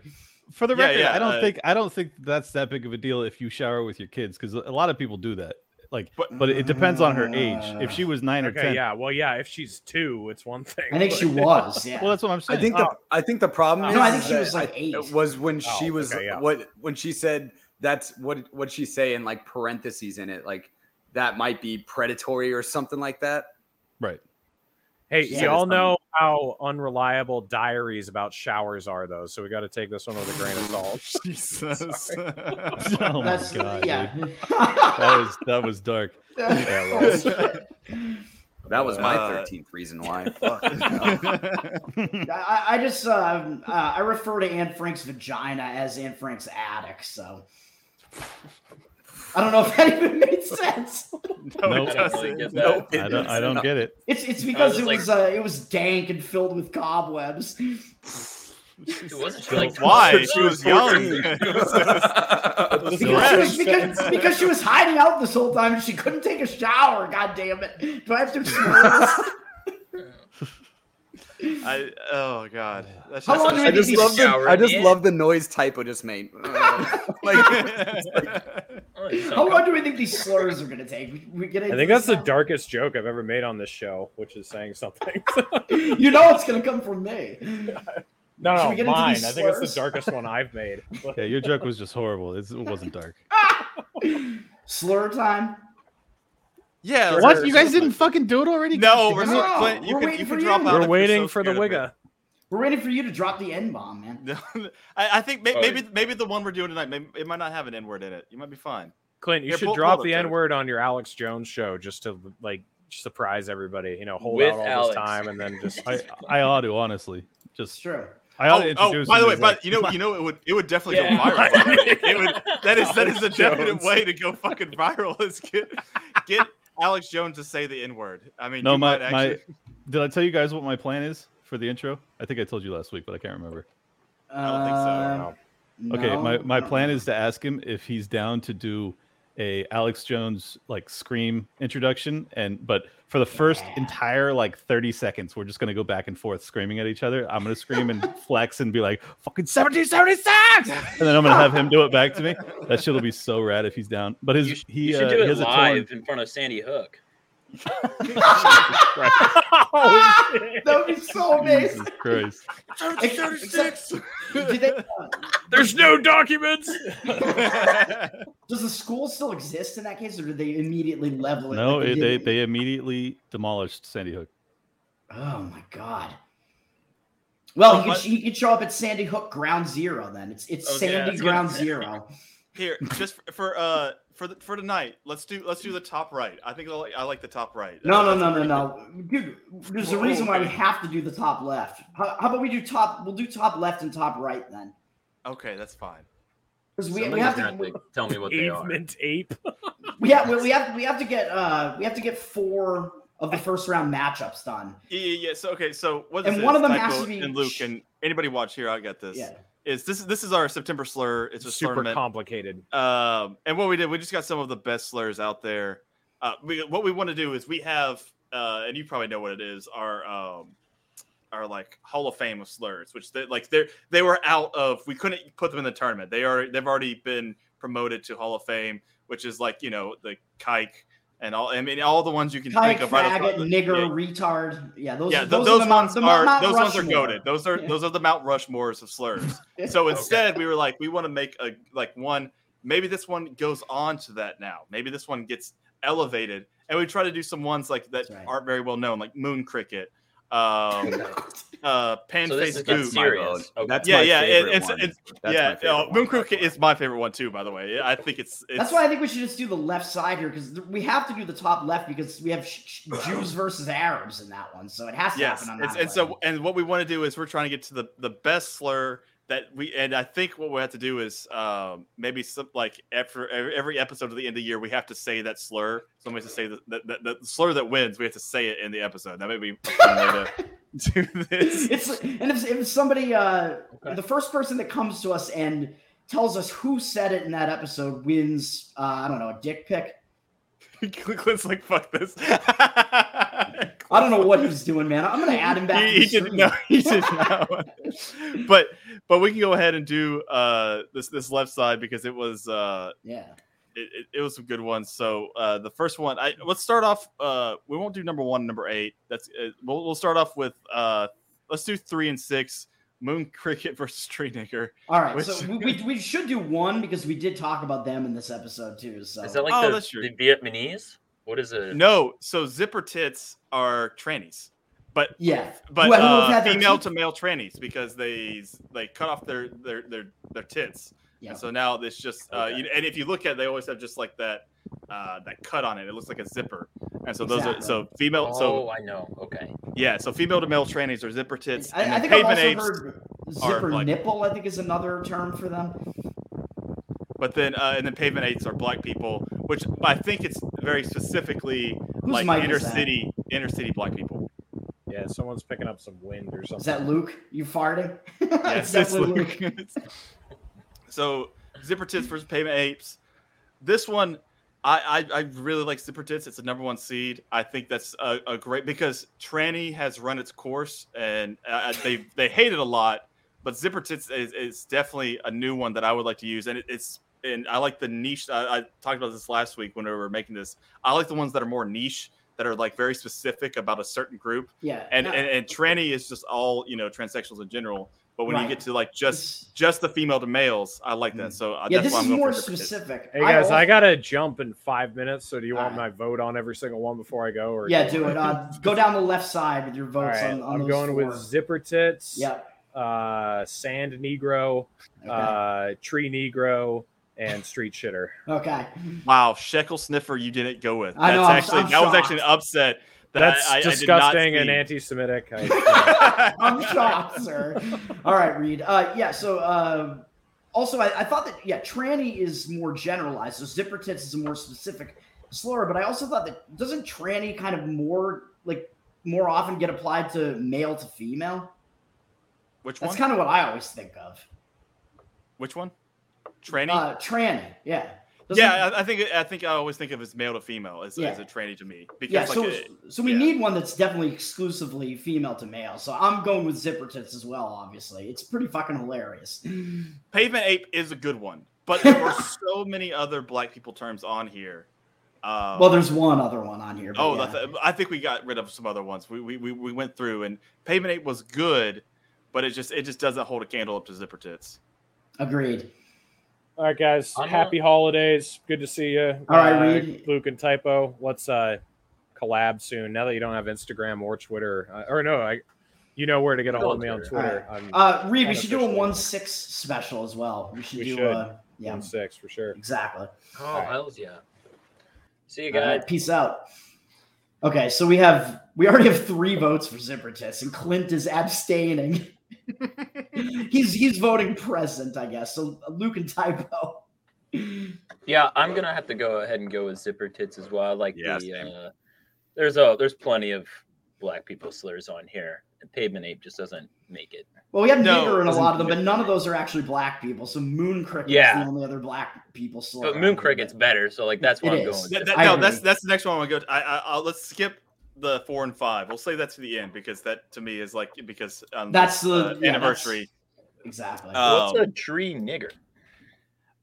For the Yeah, record, yeah, I don't uh, think I don't think that's that big of a deal if you shower with your kids because a lot of people do that. Like, But- but, it depends on her age. If she was nine or ten, yeah. Well, yeah. If she's two, it's one thing. I think she was. Yeah. well, that's what I'm saying. I saying. think the oh. I think the problem No, is I think she was, like, eight. was when oh, she Oh, was okay, yeah. what when she said that's what what she say in like parentheses in it like that might be predatory or something like that. right. Hey, She y'all it's know how unreliable diaries about showers are, though. So we got to take this one with a grain of salt. Jesus. Oh my That's god, yeah. dude. that was that was dark. Yeah, well, That was my Uh, thirteenth reason why. Fuck. I, I just um, uh, I refer to Anne Frank's vagina as Anne Frank's attic. So I don't know if that even made sense. no, Nope. it I don't really doesn't. get Nope. that. I don't I don't get it. It's it's because was it like- was uh, it was dank and filled with cobwebs. It wasn't she like Why? She was young. Because she, was, because, because she was hiding out this whole time and she couldn't take a shower. God damn it! Do I have to explain this? I oh god. That's How just long I we just love the I just in? love the noise typo just made. like it's How long do we think these slurs are gonna take? We, we get I think that's the darkest joke I've ever made on this show, which is saying something. You know it's gonna come from me. no, Should no, we get into mine. I think it's the darkest one I've made. Yeah, your joke was just horrible. It's, it wasn't dark. Slur time. Yeah. let's What? hear You guys something. didn't fucking do it already? No, we're No, Clint, you we're can waiting you for can you. out. We're waiting so for the scared wigga. We're waiting for you to drop the N bomb, man. I, I think may, Oh. maybe maybe the one we're doing tonight, maybe, it might not have an N word in it. You might be fine. Clint, you Here, should pull- drop pull the N word on your Alex Jones show just to like surprise everybody. You know, hold With out all Alex. this time and then just. I, I ought to honestly just true. I ought to Oh, oh, by the way, but like- you know, you know, it would it would definitely Yeah. go viral. by the way. It would that is that is a definite Jones. way to go fucking viral. Is get get Alex Jones to say the N word. I mean, no, you my might my. Did I tell you guys what my plan is for the intro? I think I told you last week, but I can't remember. I don't think so. Uh, Okay, no, my, my no. plan is to ask him if he's down to do a Alex Jones like scream introduction and but for the first Yeah. entire like 30 seconds we're just going to go back and forth screaming at each other. I'm going to scream and flex and be like fucking 1776 and then I'm going to have him do it back to me. That shit'll be so rad if he's down. But his You, he you should uh, do it live torn in front of Sandy Hook. Oh. That would be so amazing. Jesus Christ. Except- Did they, uh, There's no documents. does the school still exist in that case, or did they immediately level it? No, like it, they they immediately demolished Sandy Hook. Oh my god. Well, Oh, he, but- could, he could show up at Sandy Hook Ground Zero. Then it's it's Okay, Sandy that's Ground good. Zero. Here, just for, for uh for the, for tonight, let's do let's do the top right. I think I like, I like the top right. No, no, no, no, no, dude. There's a reason why we have to do the top left. How, how about we do top? We'll do top left and top right then. Okay, that's fine. because we, we have gonna to. to tell me what they are. Pavement ape. We have we, we have we have to get uh we have to get four of the first round matchups done. Yeah, yeah, yeah. So okay, so what And this one of them Tycho has to be- and Luke and anybody watch here. I got this. Yeah. Is this this is our September slur? It's a Super tournament. complicated. Um, and what we did, we just got some of the best slurs out there. Uh, we, what we want to do is we have, uh, and you probably know what it is, our um, our like Hall of Fame of slurs, which they like they they were out of. We couldn't put them in the tournament. They are they've already been promoted to Hall of Fame, which is like you know the kike and all. I mean all the ones you can Kike, think of. Right off faggot, the- nigger, yeah, retard. Yeah, those. yeah, those, those, ones Mount, are Mount those ones are goaded. Those are Yeah. those are the Mount Rushmores of slurs. So instead, we were like, we want to make a like one. Maybe this one goes on to that now. Maybe this one gets elevated, and we try to do some ones like that right. aren't very well known, like Moon Cricket, um, uh, pan So face is getting Okay. That's yeah, yeah, it, it's it's That's yeah. my favorite uh, one. Moon Cricket is my favorite one too. By the way, I think it's, it's That's why I think we should just do the left side here because we have to do the top left because we have sh- sh- Jews versus Arabs in that one, so it has to yes, happen on it's, that and so and what we want to do is we're trying to get to the the best slur that we and I think what we have to do is um, maybe some like after every every episode of the end of the year we have to say that slur. Somebody has to say the, the, the, the slur that wins. We have to say it in the episode. That may be a fun way to do this. it's and if, if somebody uh Okay. the first person that comes to us and tells us who said it in that episode wins uh i don't know a dick pic Clint's like fuck this. i don't know what he's doing man i'm gonna add him back he, he didn't know. He didn't know. but but we can go ahead and do uh this this left side because it was uh yeah it, it, it was some good ones. So uh the first one, I let's start off. Uh, we won't do number one, number eight. That's uh, we'll we'll start off with uh let's do three and six. Moon Cricket versus Tree Nigger. all right Which- so we, we, we should do one because we did talk about them in this episode too so Is that like Oh, the, the Vietnamese? What is it? No, so zipper tits are trannies, but yeah but Who- who have uh, female teeth- to male trannies because they they cut off their their their their tits. yeah And so now it's just, uh, Okay. you, and if you look at, it, they always have just like that, uh, that cut on it. It looks like a zipper. And so those are so female. Oh, So I know. Okay. yeah, so female to male trannies are zipper tits. and I, I think I've also apes. heard zipper like- nipple. I think is another term for them. But then uh, and then pavement apes are black people, which I think it's very specifically Whose like mic inner city inner city black people. Yeah, someone's picking up some wind or something. Is that Luke? You farting? Yes, it's it's definitely Luke. so zipper tits versus pavement apes. This one, I, I I really like zipper tits. It's a number one seed. I think that's a, a great because tranny has run its course and uh, they they hate it a lot. But zipper tits is, is definitely a new one that I would like to use, and it, it's and I like the niche. I, I talked about this last week when we were making this. I like the ones that are more niche, that are like very specific about a certain group Yeah. and, no, and and tranny is just all you know transsexuals in general but when Right. you get to like just just the female to males i like that so uh, yeah, that's this why is i'm going more for specific. Hey guys, also- I gotta jump in five minutes. So do you want Alright. my vote on every single one before I go? Or Yeah, do it. Uh, go down the left side with your votes right, on, on I'm those going four. with zipper tits. Yep. Uh, sand negro, Okay. uh, tree negro, and street shitter. okay. wow shekel sniffer you didn't go with I know, I'm- actually I'm that was actually an upset that That's I, I, disgusting I and did not anti-Semitic. I, I'm shocked, sir. All right, Reed. Uh, yeah. So, uh, also, I, I thought that yeah, tranny is more generalized. So, zipper tits is a more specific slur. But I also thought that doesn't tranny kind of more like more often get applied to male to female? which one? That's kind of what I always think of. which one tranny Uh, tranny. Yeah. Yeah I, I think i think i always think of as male to female as, Yeah. as a tranny to me because Yeah, like so it- so we yeah. need one that's definitely exclusively female to male. So I'm going with zipper tits as well. Obviously, it's pretty fucking hilarious. pavement ape is a good one but there were so many other black people terms on here um, Well, there's one other one on here. Oh, yeah. I think we got rid of some other ones. We, we, we, we went through and Pavement Ape was good, but it just it just doesn't hold a candle up to Zipper Tits. agreed. All right, guys. I'm happy holidays. Good to see you. All right, uh, Reed. Luke and Typo. Let's uh, collab soon. Now that you don't have Instagram or Twitter, uh, or no, I, you know where to get a hold of me on Twitter. Twitter. Uh, Reed, we should do a one six special as well. We should We do should. Uh, yeah, on six for sure. exactly. Oh, hells yeah. See you All guys. right, peace out. Okay, so we have we already have three votes for zipper tits, and Clint is abstaining. he's he's voting present, I guess. So Luke and Typo. Yeah, I'm gonna have to go ahead and go with zipper tits as well. I like Yeah, the uh, there's a there's plenty of black people slurs on here. And pavement ape just doesn't make it. Well, we have No, nigger in a lot of them, but none of those are actually black people. So moon cricket Yeah. is the only other black people. slur But moon cricket's better, so like that's what I'm is. going. With That- that- no, agree. that's that's the next one I want to go. To. I, I I'll, let's skip the four and five. We'll say that to the end because that to me is like because um, That's the- uh, yeah, anniversary. Exactly. Uh, What's a tree nigger?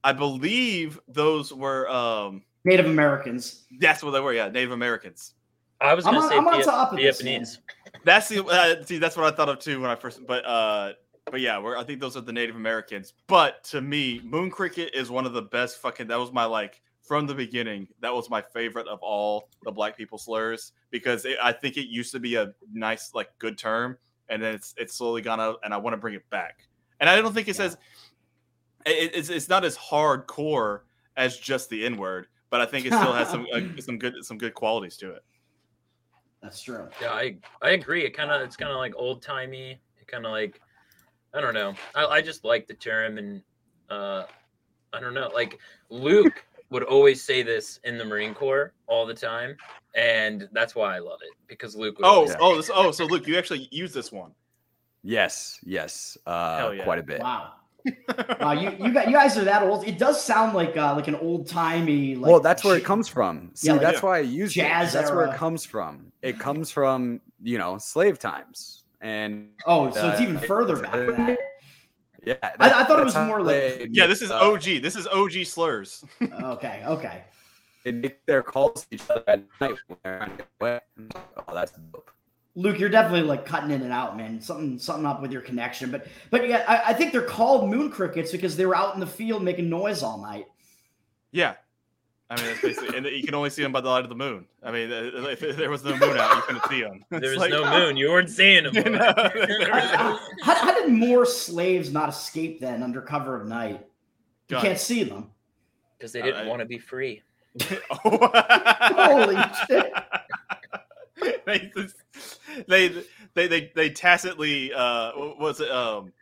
I believe those were um Native Americans. that's what they were. Yeah, Native Americans. I was I'm gonna on- say I'm on top of this, Vietnamese. That's the uh, see. That's what I thought of too when I first. But uh, but yeah, we're, I think those are the Native Americans. But to me, Moon Cricket is one of the best fucking. That was my like from the beginning, that was my favorite of all the black people slurs because it, I think it used to be a nice, like, good term, and then it's it's slowly gone out, and I want to bring it back. And I don't think it says it, it's it's not as hardcore as just the N word, but I think it still has some uh, some good some good qualities to it. That's true. Yeah, I I agree. It kind of it's kind of like old timey. It kind of like I don't know. I, I just like the term, and uh, I don't know. Like Luke would always say this in the Marine Corps all the time, and that's why I love it because Luke. Would Oh, always oh, this, oh, so Luke, you actually use this one. Yes, yes, uh, yeah. quite a bit. Wow. wow, you you got you guys are that old. It does sound like uh, like an old timey. Like, well, that's where it comes from. See, Yeah, like that's why I use jazz it. That's where it comes from. It comes from you know slave times, and Oh, so it's uh, even further back than that. yeah, I, I thought it was more like they- Yeah, this is uh, OG. This is OG slurs. okay, okay. They make their calls to each other at night when they're trying to get away. Oh, that's dope. Luke, you're definitely like cutting in and out, man. Something something up with your connection, but but yeah, I, I think they're called moon crickets because they were out in the field making noise all night. Yeah. I mean, that's basically, and you can only see them by the light of the moon. I mean, uh, if there was no moon out, you couldn't see them. There was no moon. You weren't seeing him. How, how did more slaves not escape then under cover of night? You Gun. can't see them. Because they Uh, didn't I- want to be free. Holy shit! they, they they they they tacitly uh what was it um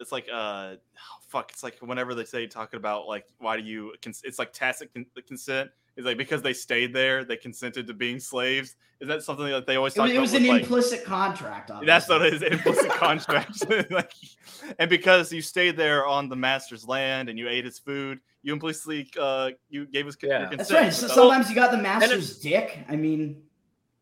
it's like uh oh, fuck it's like whenever they say talking about like why do you it's like tacit consent it's like because they stayed there they consented to being slaves is that something that they always It talk was, it about was with, an like- implicit contract. that's what obviously. it is implicit contract like, and because you stayed there on the master's land and you ate his food you implicitly uh you gave us con- your Yeah. That's consent right. So sometimes you got the master's dick. I mean,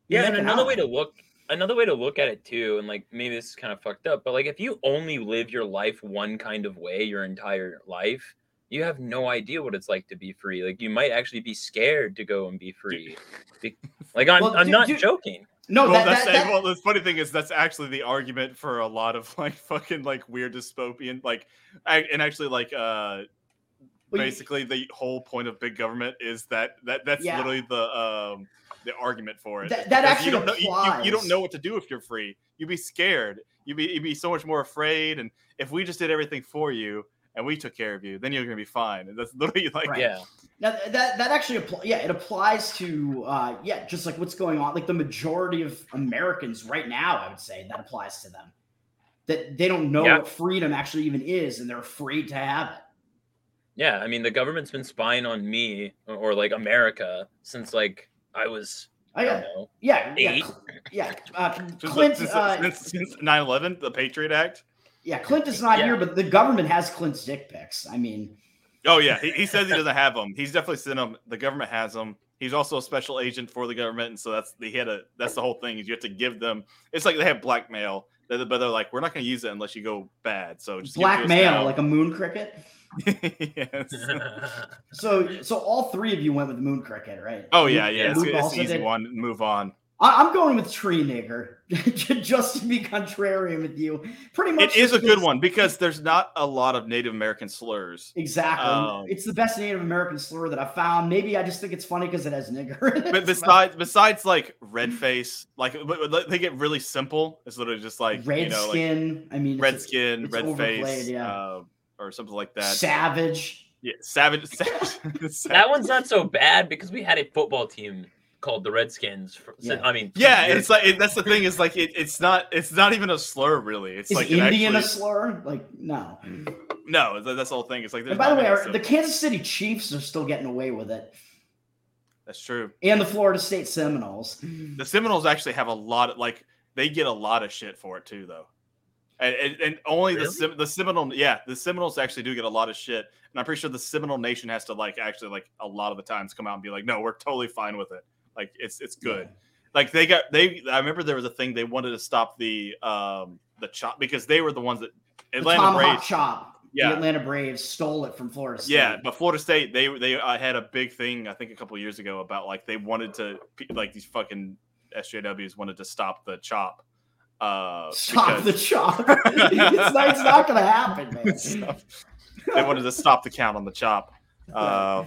Yeah, and another out. way to look another way to look at it too, and like maybe this is kind of fucked up, but like if you only live your life one kind of way your entire life, you have no idea what it's like to be free. Like you might actually be scared to go and be free. Like I'm Well, I'm dude- not dude- joking. No, well, that, that's that, that- well. The funny thing is that's actually the argument for a lot of like fucking like weird dystopian like, and actually like uh, Well, you- basically the whole point of big government is that that that's Yeah. literally the um the argument for it. That- is that actually you don't know you, you, you don't know what to do if you're free. You'd be scared. You'd be you'd be so much more afraid. And if we just did everything for you and we took care of you, then you're gonna be fine. And that's literally like Right. Yeah. Now, that that actually apply, yeah, it applies to uh, yeah, just like what's going on. Like the majority of Americans right now, I would say that applies to them. That they don't know Yeah. what freedom actually even is, and they're afraid to have it. Yeah. I mean the government's been spying on me or, or like America since like I was I yeah, don't know. yeah, yeah, Eight. Cl- yeah. Uh, since, Clint, since, uh, since, since 9/11, the Patriot Act. yeah, Clint is not Yeah. here, but the government has Clint's dick pics. I mean, Oh yeah, he, he says he doesn't have them. He's definitely sent them. The government has them. He's also a special agent for the government, and so that's he had a that's the whole thing is you have to give them. It's like they have blackmail, but they're like, we're not going to use it unless you go bad. So just give it to black us male, now." like a moon cricket. yes. So, so all three of you went with moon cricket, right? Oh yeah, yeah. It's, it's an easy did? one. Move on. I- I'm going with tree nigger, just to be contrarian with you. Pretty much, It is a good one because there's not a lot of Native American slurs. Exactly. Um, it's the best Native American slur that I found. Maybe I just think it's funny because it has nigger. But besides, besides like red face, like but- but they get really simple. It's literally just like red you know, like skin. I mean, it's- red skin, it's red face, yeah. uh, or something like that. savage. Yeah, savage. savage. that one's not so bad because we had a football team called the Redskins. For, Yeah. I mean, Yeah, it's like it, that's the thing is like it, it's not it's not even a slur really. It's Is like it Indian a slur? Like, no. no. That's the whole thing. It's like by the way, many our, the. Kansas City Chiefs are still getting away with it, that's true. and the Florida State Seminoles. The Seminoles actually have a lot of like they get a lot of shit for it too though. And, and, and only the Really? Sem- the Seminole, yeah, the Seminoles actually do get a lot of shit, and I'm pretty sure the Seminole Nation has to like actually like a lot of the times come out and be like, no, we're totally fine with it. Like it's it's good. like they got they i remember there was a thing they wanted to stop the um the chop because they were the ones that The atlanta braves chop. Yeah. The Atlanta Braves stole it from Florida State. yeah but florida state they they uh, had a big thing i think a couple years ago about like they wanted to like these fucking sjws wanted to stop the chop uh Stop the chop. it's not, it's not going to happen, man. Stop. they wanted to stop the count on the chop uh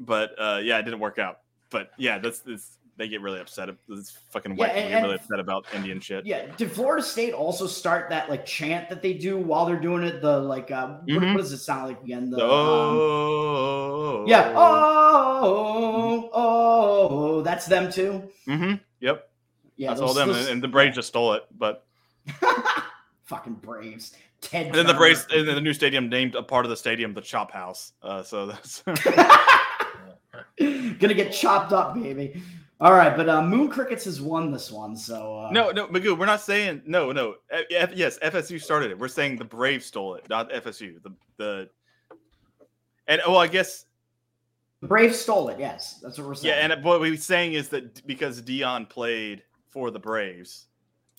but uh, yeah, it didn't work out. But yeah, that's, that's they get really upset. This fucking Yeah, white and- get really upset about Indian shit. Yeah, did Florida State also start that like chant that they do while they're doing it? The like, uh, what, Mhm. what does it sound like again? The, um, Oh, yeah, oh, oh, oh, that's them too. hmm Yep, Yeah, that's those- all them, those- and, the Braves just stole it. But fucking Braves. Ted. and then the Braves, and then the new stadium named a part of the stadium the Chop House. Uh, so that's Gonna get chopped up, baby. All right, but uh, Moon Crickets has won this one, so uh, no, no, Magoo. We're not saying no, no. F- F- yes, FSU started it. We're saying the Braves stole it, not FSU. The the and well, I guess the Braves stole it. Yes, that's what we're saying. Yeah, and what we're saying is that because Deion played for the Braves,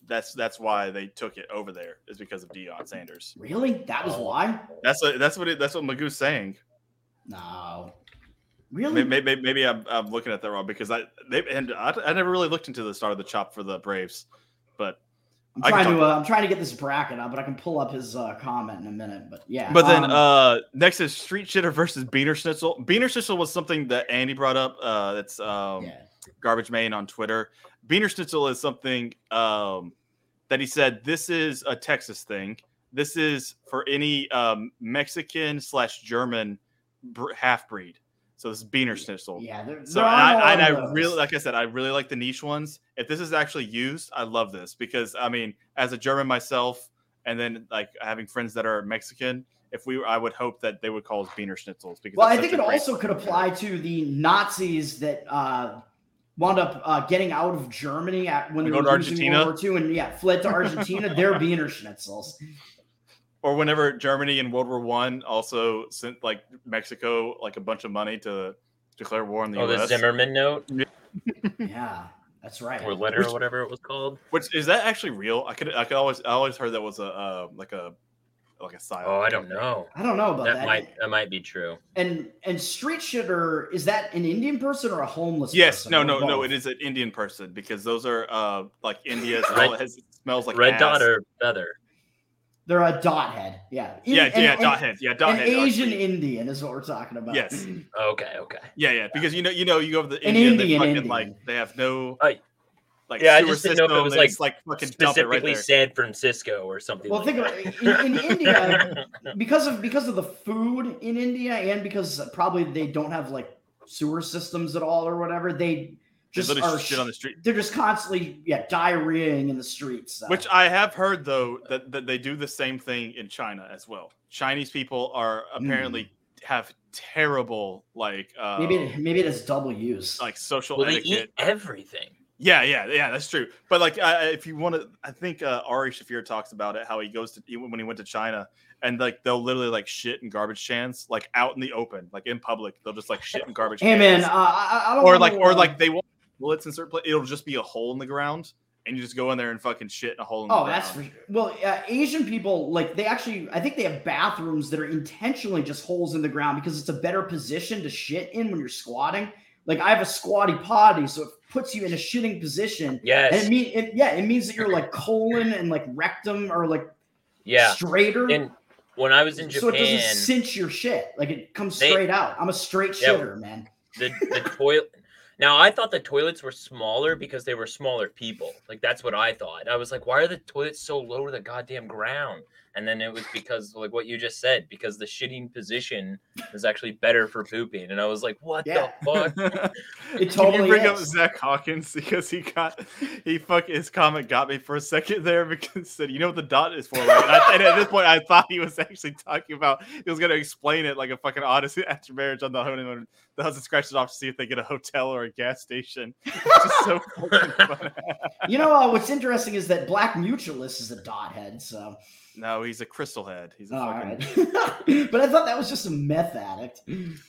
that's that's why they took it over there. Is because of Deion Sanders. really, that was Oh. why. That's what that's what it, that's what Magoo's saying. No, really. Maybe, maybe, maybe I'm, I'm looking at that wrong because I they and I, I never really looked into the start of the chop for the Braves, but I'm I trying to uh, I'm trying to get this bracket up, but I can pull up his uh, comment in a minute. But yeah, but then um, uh next is Street Shitter versus Beaner Schnitzel. Beaner Schnitzel was something that Andy brought up. Uh, that's um yeah. Garbage Main on Twitter. Beaner Schnitzel is something um, that he said this is a Texas thing. This is for any um, Mexican slash German half breed. So this is Beaner Schnitzel. yeah, there, So there and I, and I really, like I said, I really like the niche ones. If this is actually used, I love this because I mean, as a German myself, and then like having friends that are Mexican, if we, I would hope that they would call us Beaner Schnitzels because Well, I think it also could apply to the Nazis that uh, wound up uh, getting out of Germany at when they Go were to losing World War II and yeah, fled to Argentina. They're Wiener Schnitzels. or whenever Germany in World War One also sent like Mexico like a bunch of money to declare war on the US. Oh, the Zimmerman note Yeah, that's right. or letter or whatever it was called. Which is that actually real? I could I could always I always heard that was a uh, like a like a side. Oh, I don't know. I don't know about That that. might that might be true. And and street shitter is that an Indian person or a homeless? Person? Yes, person, no, no, no. It is an Indian person because those are uh like India's. Red- has, smells like Red ass. dot or feather. They're a dot head. Yeah. Yeah, And- yeah, and- dot head. Yeah, dot An head. Asian actually. Indian is what we're talking about. Yes. Okay, okay. Yeah, yeah. Because you know, you know, you go to the An Indian they fucking Indian. like they have no Uh, like yeah, I sewer just didn't know if it was, like, like fucking dump it right Specifically there. San Francisco or something. Well, like think that. about it. In, in India, because of because of the food in India, and because probably they don't have like sewer systems at all or whatever, they Just just are shit on the street. they're just constantly yeah diarrheaing in the streets. so. Which I have heard though that, that they do the same thing in China as well. Chinese people are apparently have terrible like uh maybe it, maybe it has double use. like social well, they etiquette. eat everything. Yeah, yeah, yeah, that's true. But like, uh, if you want to, I think uh, Ari Shaffir talks about it how he goes to when he went to China, and like they'll literally like shit in garbage cans, like out in the open, like in public. They'll just like shit in garbage Hey cans. man, uh, I, I don't or like, or uh, like they won't bullets in certain places. It'll just be a hole in the ground, and you just go in there and fucking shit in a hole in the Oh, that's for. Well, uh, Asian people like they actually. I think they have bathrooms that are intentionally just holes in the ground because it's a better position to shit in when you're squatting. Like I have a squatty potty, so it puts you in a shitting position. And it mean, it, yeah, it means that you're like colon and like rectum are like yeah. straighter. And when I was in Japan, so it doesn't cinch your shit. Like it comes They- straight out. I'm a straight Yeah. shitter, man. the the toilet. Now I thought the toilets were smaller because they were smaller people. Like that's what I thought. I was like, why are the toilets so low to the goddamn ground? And then it was because like what you just said, because the shitting position is actually better for pooping. And I was like, what Yeah. the fuck? It Can totally you bring up is. Zach Hawkins because he got he fuck his comment got me for a second there because he said you know what the dot is for right? And, I, and at this point I thought he was actually talking about he was gonna explain it like a fucking Odyssey after marriage on the honeymoon. The husband scratches off to see if they get a hotel or a gas station. It's just so fucking funny. You know uh, what's interesting is that Black Mutualist is a dot head. So No, he's a crystal head. He's a all fucking right, but I thought that was just a meth addict.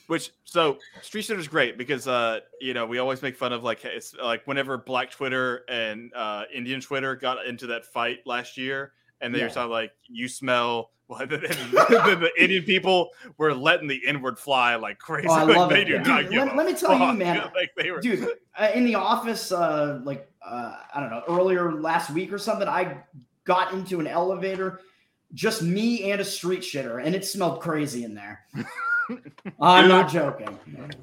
Which so Street Shooter is great because uh you know we always make fun of like it's like whenever Black Twitter and uh Indian Twitter got into that fight last year and they Yeah. were talking like you smell well, the, the, Indian people were letting the inward fly like crazy. Oh, I like, love they it. do not let- let me tell you, man. like they were dude uh, in the office uh like uh i don't know earlier last week or something i got into an elevator just me and a street shitter and it smelled crazy in there I'm not joking.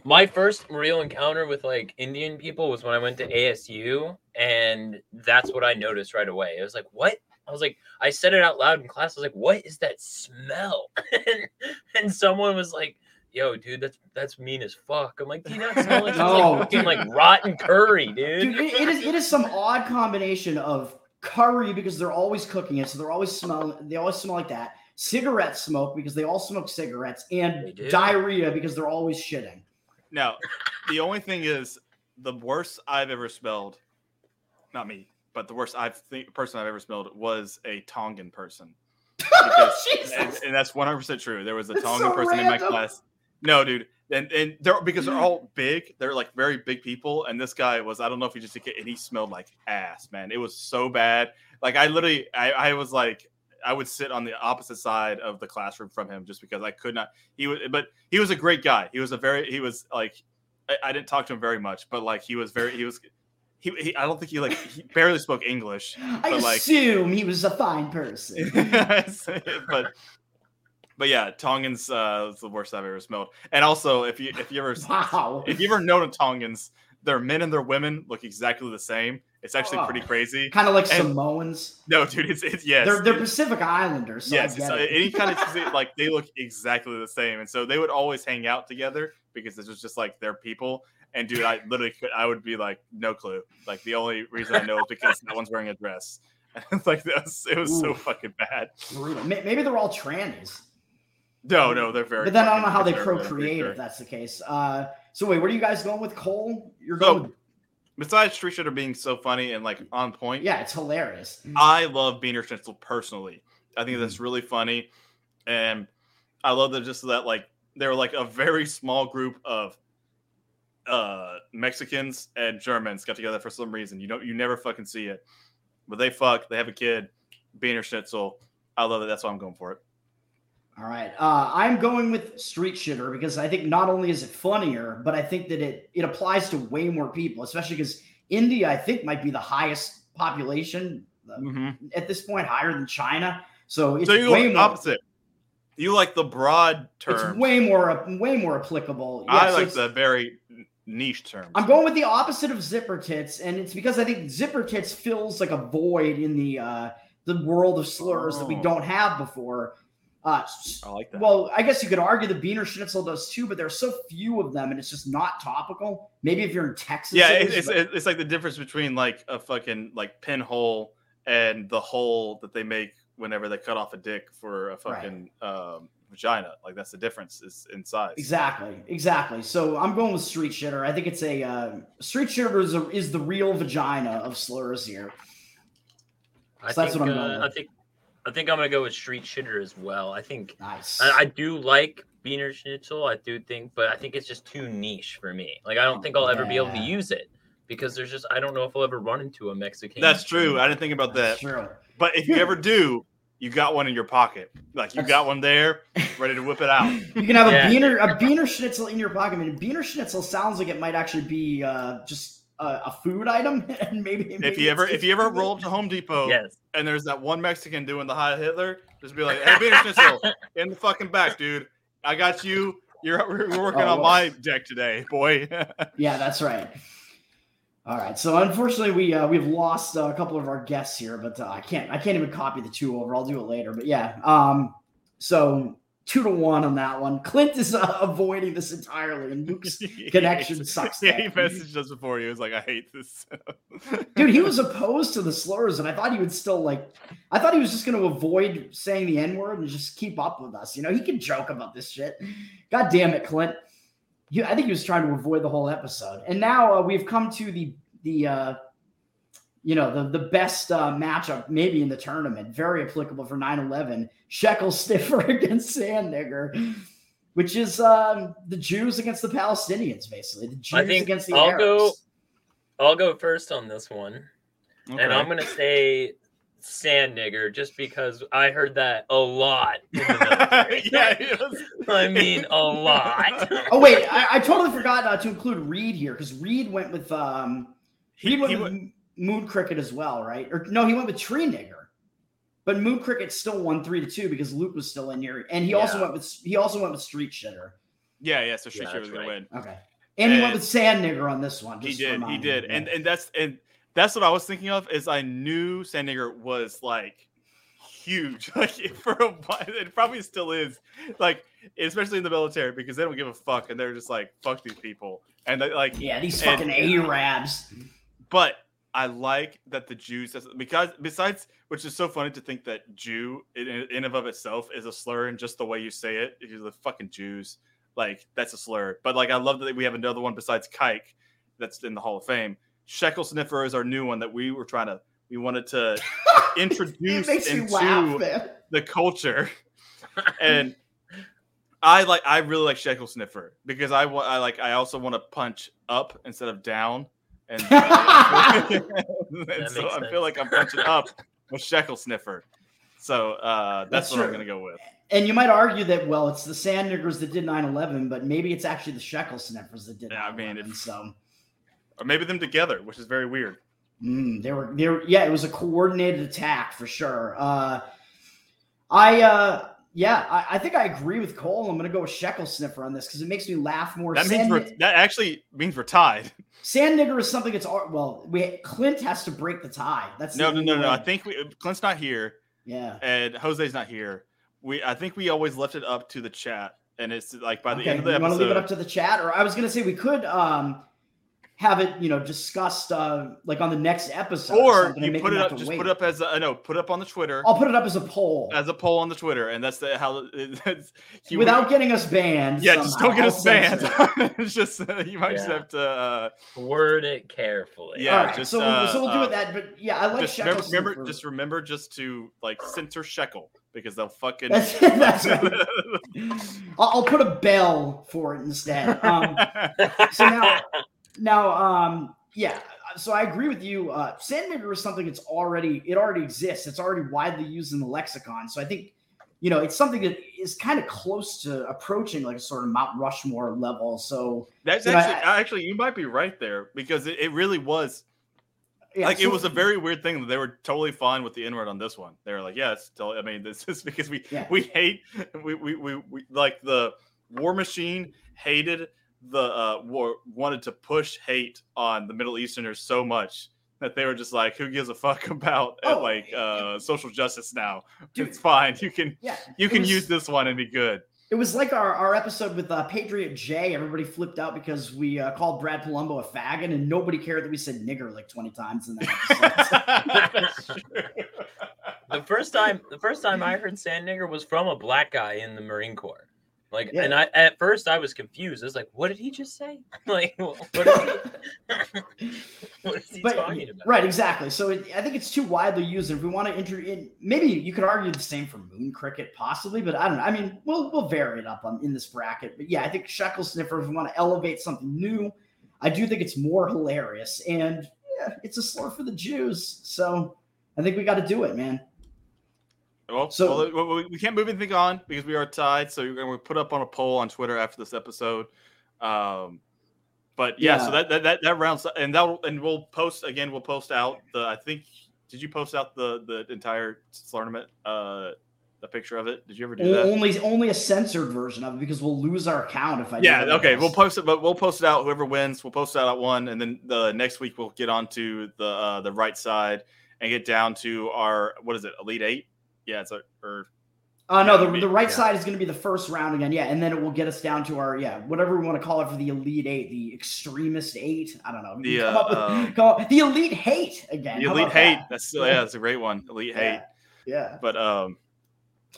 My first real encounter with like Indian people was when I went to ASU, and that's what I noticed right away. It was like, what? I was like, I said it out loud in class. I was like, what is that smell? and, and someone was like, yo, dude, that's that's mean as fuck. I'm like, do you not smell it? It's No. like fucking like rotten curry, dude. Dude, it, it is it is some odd combination of curry because they're always cooking it, so they're always smell they always smell like that. Cigarette smoke because they all smoke cigarettes, and diarrhea because they're always shitting. Now, the only thing is the worst I've ever smelled, not me, but the worst I've think person I've ever smelled was a Tongan person. Because, Jesus. and, and that's one hundred percent true. There was a That's Tongan so person in my class. No, dude, and and they're because they're all big. They're like very big people, and this guy was I don't know if he just and he smelled like ass, man. It was so bad. Like I literally, I, I was like. I would sit on the opposite side of the classroom from him just because I could not. He was, but he was a great guy. He was a very, he was like, I, I didn't talk to him very much, but like he was very, he was, he, he I don't think he like he barely spoke English, I but like, assume he was a fine person. but but yeah, Tongans uh, is the worst I've ever smelled. And also, if you if you ever Wow. if you ever known a Tongans, their men and their women look exactly the same. It's actually pretty Oh. crazy. Kind of like And- Samoans. No, dude, it's it's yes, they're they're Pacific Islanders. So yes. So any kind of like they look exactly the same, and so they would always hang out together because this was just like their people. And dude, I literally could, I would be like, no clue. Like the only reason I know is because that one's wearing a dress. it's like was, it was so fucking bad. Brutal. Maybe they're all trannies. No, no, they're very. But then I don't know how they procreate if that's the case. Uh, so wait, where are you guys going with Cole? You're So- going. with, Besides Street Shooter being so funny and like on point, yeah, it's hilarious. I love Beaner Schnitzel personally. I think Mm-hmm. that's really funny, and I love that just that like they were like a very small group of uh Mexicans and Germans got together for some reason. You don't you never fucking see it, but they fuck. They have a kid. Beaner Schnitzel. I love it. That's why I'm going for it. All right. Uh, I'm going with Street Shitter because I think not only is it funnier, but I think that it it applies to way more people, especially because India, I think, might be the highest population uh, at this point, higher than China. So it's so you way more. opposite. You like the broad term. It's way more way more applicable. Yeah, I so like the very niche terms. I'm going with the opposite of zipper tits, and it's because I think zipper tits fills like a void in the uh, the world of slurs that we Oh. don't have before. Uh, s- I like that. well, I guess you could argue the Beaner Schnitzel does too, but there are so few of them, and it's just not topical. Maybe if you're in Texas, yeah, it it, is, it's but- it's it's like the difference between like a fucking like pinhole and the hole that they make whenever they cut off a dick for a fucking um, vagina. Like that's the difference is in size. Exactly, exactly. So I'm going with street shitter. I think it's a uh, street shitter is, a, is the real vagina of slurs here. I that's think, what I'm uh, going I with. think I think I'm gonna go with Street Shitter as well. I think Nice. I, I do like Beaner Schnitzel. I do think, but I think it's just too niche for me. Like I don't think I'll ever be able to use it because there's just I don't know if I'll ever run into a Mexican. That's true. I didn't think about that. That's true. But if you ever do, you got one in your pocket. Like you got one there, ready to whip it out. You can have Yeah. a beaner a beaner schnitzel in your pocket. I mean, beaner schnitzel sounds like it might actually be uh, just a, a food item, and maybe, maybe If you ever if you ever roll up to Home Depot Yes. and there's that one Mexican doing the high Hitler, just be like, "Hey, Beaner Schnitzel, in the fucking back, dude. I got you. You're we're we're working Oh, on well. my deck today, boy." yeah, that's right. All right, so unfortunately we uh, we've lost uh, a couple of our guests here, but uh, I can't I can't even copy the two over. I'll do it later, but yeah. Um, so two to one on that one. Clint is uh, avoiding this entirely, and Luke's connection sucks. Yeah, he messaged us before. He was like, "I hate this." Dude, he was opposed to the slurs, and I thought he would still like. I thought he was just going to avoid saying the N word and just keep up with us. You know, he can joke about this shit. God damn it, Clint. You, I think he was trying to avoid the whole episode. And now uh, we've come to the the uh, you know the the best uh, matchup maybe in the tournament. Very applicable for 9-11. Shekel Sniffer against Sand Nigger. Which is um, the Jews against the Palestinians, basically. The Jews I think against the I'll Arabs. go. I'll go first on this one, and I'm gonna say sand nigger just because I heard that a lot. in the yeah, was- I mean a lot. Oh wait, I, I totally forgot uh, to include Reed here because Reed went with um He- Reed went he with went- M- Moon Cricket as well, right? Or no, he went with Tree Nigger. But Moon Cricket still won three to two because Luke was still in here, and he also went with he also went with Street Shitter. Yeah, yeah. So Street Yeah, Shaver was that's gonna win. Okay. And he went with Sand Nigger on this one. He just to did, he did, you. and and that's and that's what I was thinking of. Is I knew Sand Nigger was like huge, like for a while, it probably still is, like especially in the military because they don't give a fuck and they're just like fuck these people and they, like yeah, these and- fucking Arabs. but I like that the Jews because besides which is so funny to think that Jew in, in and of itself is a slur and just the way you say it because the fucking Jews like that's a slur. But like I love that we have another one besides Kike that's in the Hall of Fame. Shekel Sniffer is our new one that we were trying to we wanted to introduce into laugh, the culture. And I like I really like Shekel Sniffer because I want I like I also want to punch up instead of down and, and so I feel like I'm punching up with Shekel Sniffer. So uh, that's, That's what I'm gonna go with. And you might argue that, well, it's the Sand Niggers that did 9 11, but maybe it's actually the Shekel Sniffers that did Yeah, I mean, 9/11, it's- so. Or maybe them together, which is very weird. Mm, they were, they were, yeah, it was a coordinated attack for sure. Uh, I, uh, yeah, I, I think I agree with Cole. I'm going to go with Shekel Sniffer on this because it makes me laugh more. That means Sand, we're, that actually means we're tied. Sand Nigger is something that's well, we Clint has to break the tie. That's No, no, no, no. I think we, Clint's not here yeah. and Jose's not here. We I think we always left it up to the chat, and it's like by the okay, end of the you want to leave it up to the chat, or I was going to say we could um have it, you know, discussed uh like on the next episode, Or something and you make put it up, just wait. put it up as a no, put it up on the Twitter I'll put it up as a poll as a poll on the Twitter, and that's the how it's, you- without getting us banned. Yeah, just don't get us banned. it's just uh, you might just have to uh, Word it carefully. Yeah, All right, just, so, uh, so we'll do uh, it that, but yeah, I like just Shekel remember, remember just remember just to like censor shekel because they'll fucking That's, that's. I'll, I'll put a bell for it instead. Um, so now, now, um, yeah. So I agree with you. Uh, is something that's already it already exists. It's already widely used in the lexicon. So I think you know it's something that is kind of close to approaching like a sort of Mount Rushmore level. So That's You know, actually actually you might be right there because it, it really was yeah, like it was a very weird thing that they were totally fine with the N word on this one. They were like, yeah, it's I mean, this is because we Yeah. we hate we, we we we like the War Machine hated the uh war wanted to push hate on the Middle Easterners so much that they were just like, who gives a fuck about uh, Oh, like uh social justice now? Dude. It's fine. You can yeah. you can was- use this one and be good. It was like our, our episode with uh, Patriot J. Everybody flipped out because we uh, called Brad Polumbo a faggot, and nobody cared that we said nigger like 20 times in that episode. The first time, the first time I heard sand nigger was from a black guy in the Marine Corps. Like, Yeah. and I at first I was confused. I was like, "What did he just say? Like, what, what, is, he, what is he but talking about?" right, exactly. So it, I think it's too widely used. If we want to enter in, maybe you could argue the same for moon cricket, possibly. But I don't know. I mean, we'll we'll vary it up on in this bracket. But yeah, I think shekel sniffer. If we want to elevate something new, I do think it's more hilarious. And yeah, it's a slur for the Jews. So I think we got to do it, man. Well, So- well, we, can't move anything on because we are tied. So you're going to put up on a poll on Twitter after this episode. Um, but yeah, so that, that that that rounds and that and we'll post again. We'll post out the. I think did you post out the the entire tournament? Uh, the picture of it. Did you ever do that? Only only a censored version of it because we'll lose our account if I. do Yeah. Okay. else. We'll post it, but we'll post it out. Whoever wins, we'll post it out at one, and then the next week we'll get onto the uh, the right side and get down to our what is it? Elite eight. Yeah. It's a or Uh, no, the, Yeah, the right yeah. side is going to be the first round again. Yeah, and then it will get us down to our yeah, whatever we want to call it for the elite eight, the extremist eight. I don't know. The, Come up with- uh, come up- the elite hate again. the elite hate. that? That's still yeah, that's a great one. Elite hate. Yeah. yeah. But um,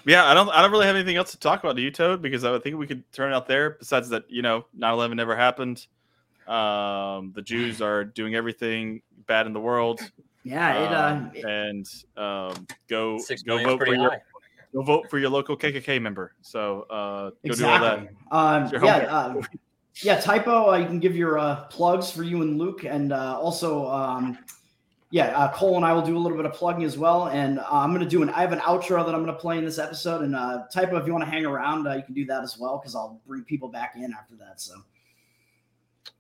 yeah, I don't I don't really have anything else to talk about. Do you, Toad? Because I think we could turn it out there. Besides that, you know, 9-11 never happened. Um, the Jews are doing everything bad in the world. Yeah, it, uh, Um, and um, go go vote for pretty your go vote for your local KKK member. So uh, go do all that. Um, yeah, uh, yeah. Typo. Uh, you can give your uh, plugs for you and Luke, and uh, also, um, yeah, uh, Cole and I will do a little bit of plugging as well. And uh, I'm going to do an. I have an outro that I'm going to play in this episode. And uh, Typo, if you want to hang around, uh, you can do that as well because I'll bring people back in after that. So.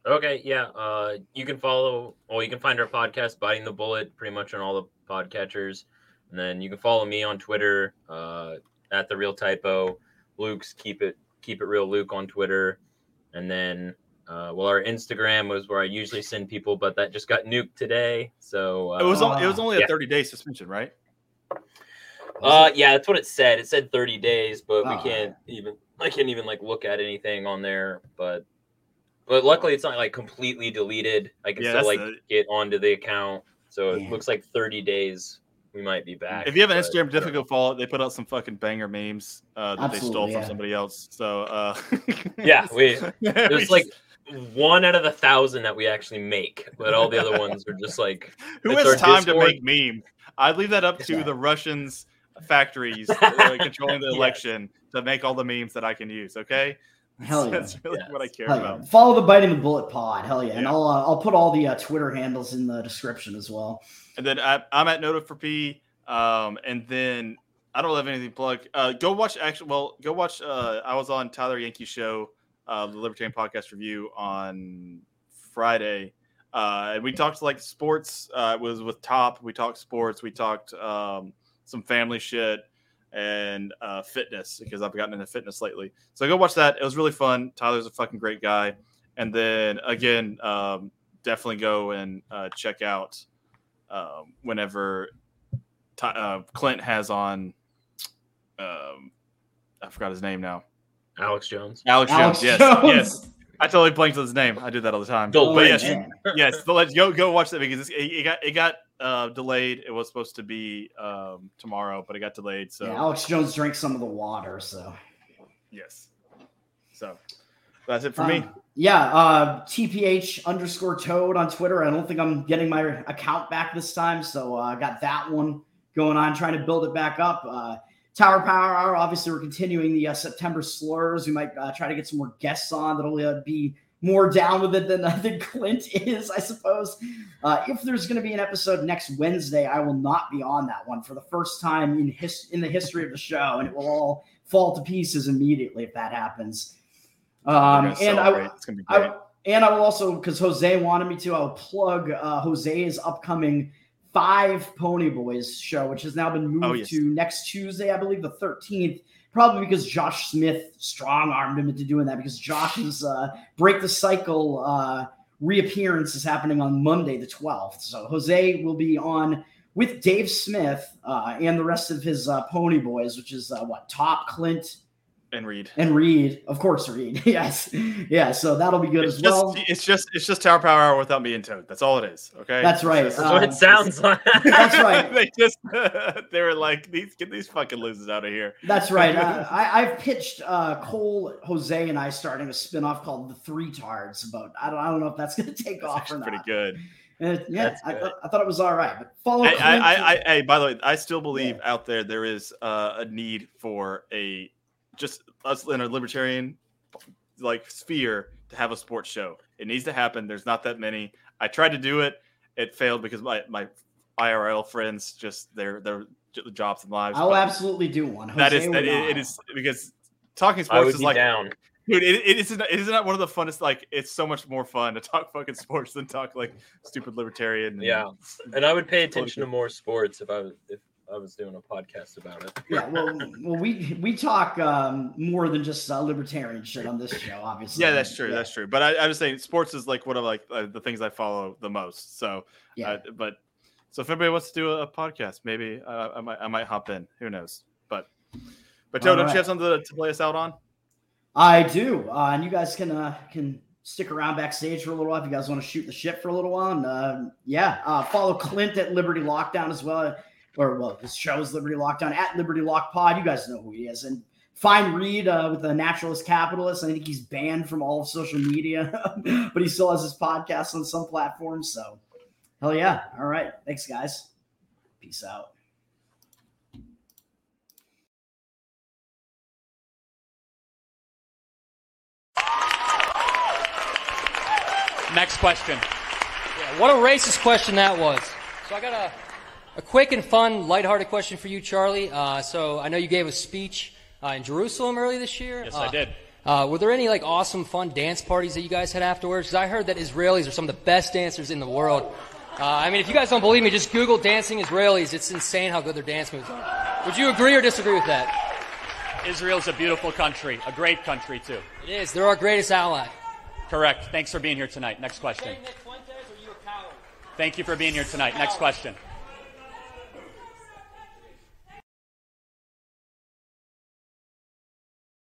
Okay, yeah. Uh, you can follow, well, you can find our podcast, Biting the Bullet, pretty much on all the podcatchers. And then you can follow me on Twitter uh, at the Real Typo. Luke's keep it keep it real Luke on Twitter. and then uh, well, our Instagram was where I usually send people, but that just got nuked today. So uh, It was on, it was only a yeah. 30 day suspension, right? Uh, yeah, that's what it said. It said 30 days, but we Oh. can't even. I can't even like look at anything on there. But but luckily, it's not like completely deleted. I can Yeah, still like the- get onto the account. So it Yeah. looks like 30 days. We might be back. If you have an but, Instagram, yeah. difficult follow. They put out some fucking banger memes uh, that they stole Absolutely, from somebody else. So uh, Yeah, we we there's like one out of the thousand that we actually make, but all the other ones are just like Who it's has our time to make meme? I'd leave that up to Yeah. the Russians factories uh, controlling the Yeah. election to make all the memes that I can use. Okay, Hell yeah. that's really Yes. what I care Hell yeah. about. Follow the biting the bullet pod. Hell yeah, and I'll uh, I'll put all the uh, Twitter handles in the description as well. And then I, I'm at Nota for P. Um, and then I don't have anything plugged. Uh, go watch actually. Well, go watch. Uh, I was on Tyler Yankee show, uh, the Libertarian Podcast Review on Friday, uh, and we talked like sports. Uh, it was with Top. We talked sports. We talked um, some family shit and uh, fitness because I've gotten into fitness lately. So go watch that. It was really fun. Tyler's a fucking great guy. And then again, um, definitely go and uh, check out um, whenever Ty- uh, Clint has on. Um, I forgot his name now. Alex Jones. Alex, Alex Jones. Yes, Jones. yes. I totally blanked on his name. I do that all the time. Don't but yes, man. yes. So let's go go watch that because it's, it, it got it got uh, delayed. It was supposed to be um, tomorrow, but it got delayed. So Yeah, Alex Jones drank some of the water, so yes. So that's it for me. Um, yeah, uh, TPH underscore Toad on Twitter. I don't think I'm getting my account back this time, so uh, I got that one going on, trying to build it back up. Uh, Tower Power Hour. Obviously, we're continuing the uh, September slurs. We might uh, try to get some more guests on that'll uh, be more down with it than uh, than Clint is, I suppose. Uh, if there's going to be an episode next Wednesday, I will not be on that one for the first time in his in the history of the show, and it will all fall to pieces immediately if that happens. Um, and I, it's gonna be great. I, and I will also, because Jose wanted me to, I'll plug uh, Jose's upcoming Five Pony Boys show, which has now been moved Oh, yes. to next Tuesday, I believe, the 13th. Probably because Josh Smith strong armed him into doing that because Josh's uh, Break the Cycle uh, reappearance is happening on Monday, the 12th. So Jose will be on with Dave Smith uh, and the rest of his uh, Pony Boys, which is uh, what Top Clint and Reed. and Reed, of course, Reed. yes, yeah. So that'll be good It's as just, well. it's just it's just Tower Power Hour without me and Toad. That's all it is. Okay. That's right. It's just- That's what Um, it sounds like. That's right. they just they were like these get these fucking losers out of here. That's right. Uh, I, I've pitched uh, Cole, Jose, and I starting a spinoff called The Three Tards. But I don't, I don't know if that's going to take That's off or not. pretty good. Uh, yeah, I, good. thought- I thought it was all right. But follow. Hey, Clint. I, I, I, hey, by the way, I still believe out there there is uh, a need for a just us in a libertarian like sphere to have a sports show. It needs to happen. There's not that many. I tried to do it. It failed because my my IRL friends just their their j- jobs and lives. I'll but absolutely do one. Jose that is that it, it is because talking I sports would is be like down. Dude, it, it isn't. It isn't one of the funnest. Like, it's so much more fun to talk fucking sports than talk like stupid libertarian. and- Yeah. And I would pay attention to more sports if I was if I was doing a podcast about it. Yeah, well, well, we we talk um, more than just uh, libertarian shit on this show, obviously. Yeah, that's true. Yeah. That's true. But I, I was saying, sports is like one of like uh, the things I follow the most. So, Yeah. uh, but so if anybody wants to do a, podcast, maybe uh, I might I might hop in. Who knows? But but Joe, All don't right. you have something to, to play us out on? I do, uh, and you guys can uh, can stick around backstage for a little while if you guys want to shoot the shit for a little while. And uh, yeah, uh, follow Clint at Liberty Lockdown as well, or well, his show is Liberty Lockdown at Liberty Lock Pod. You guys know who he is, and Fine Reed uh, with the Naturalist Capitalist. I think he's banned from all of social media, but he still has his podcast on some platforms. So hell yeah! All right, thanks guys. Peace out. Next question. Yeah, what a racist question that was. So I got a, a quick and fun, lighthearted question for you, Charlie. Uh, so I know you gave a speech uh, in Jerusalem earlier this year. Yes, Uh, I did. Uh, were there any like awesome, fun dance parties that you guys had afterwards? Because I heard that Israelis are some of the best dancers in the world. Uh, I mean, if you guys don't believe me, just Google dancing Israelis. It's insane how good their dance moves are. Would you agree or disagree with that? Israel's a beautiful country, a great country too. It is. They're our greatest ally. Correct. Thanks for being here tonight. Next question. Thank you for being here tonight. Next question.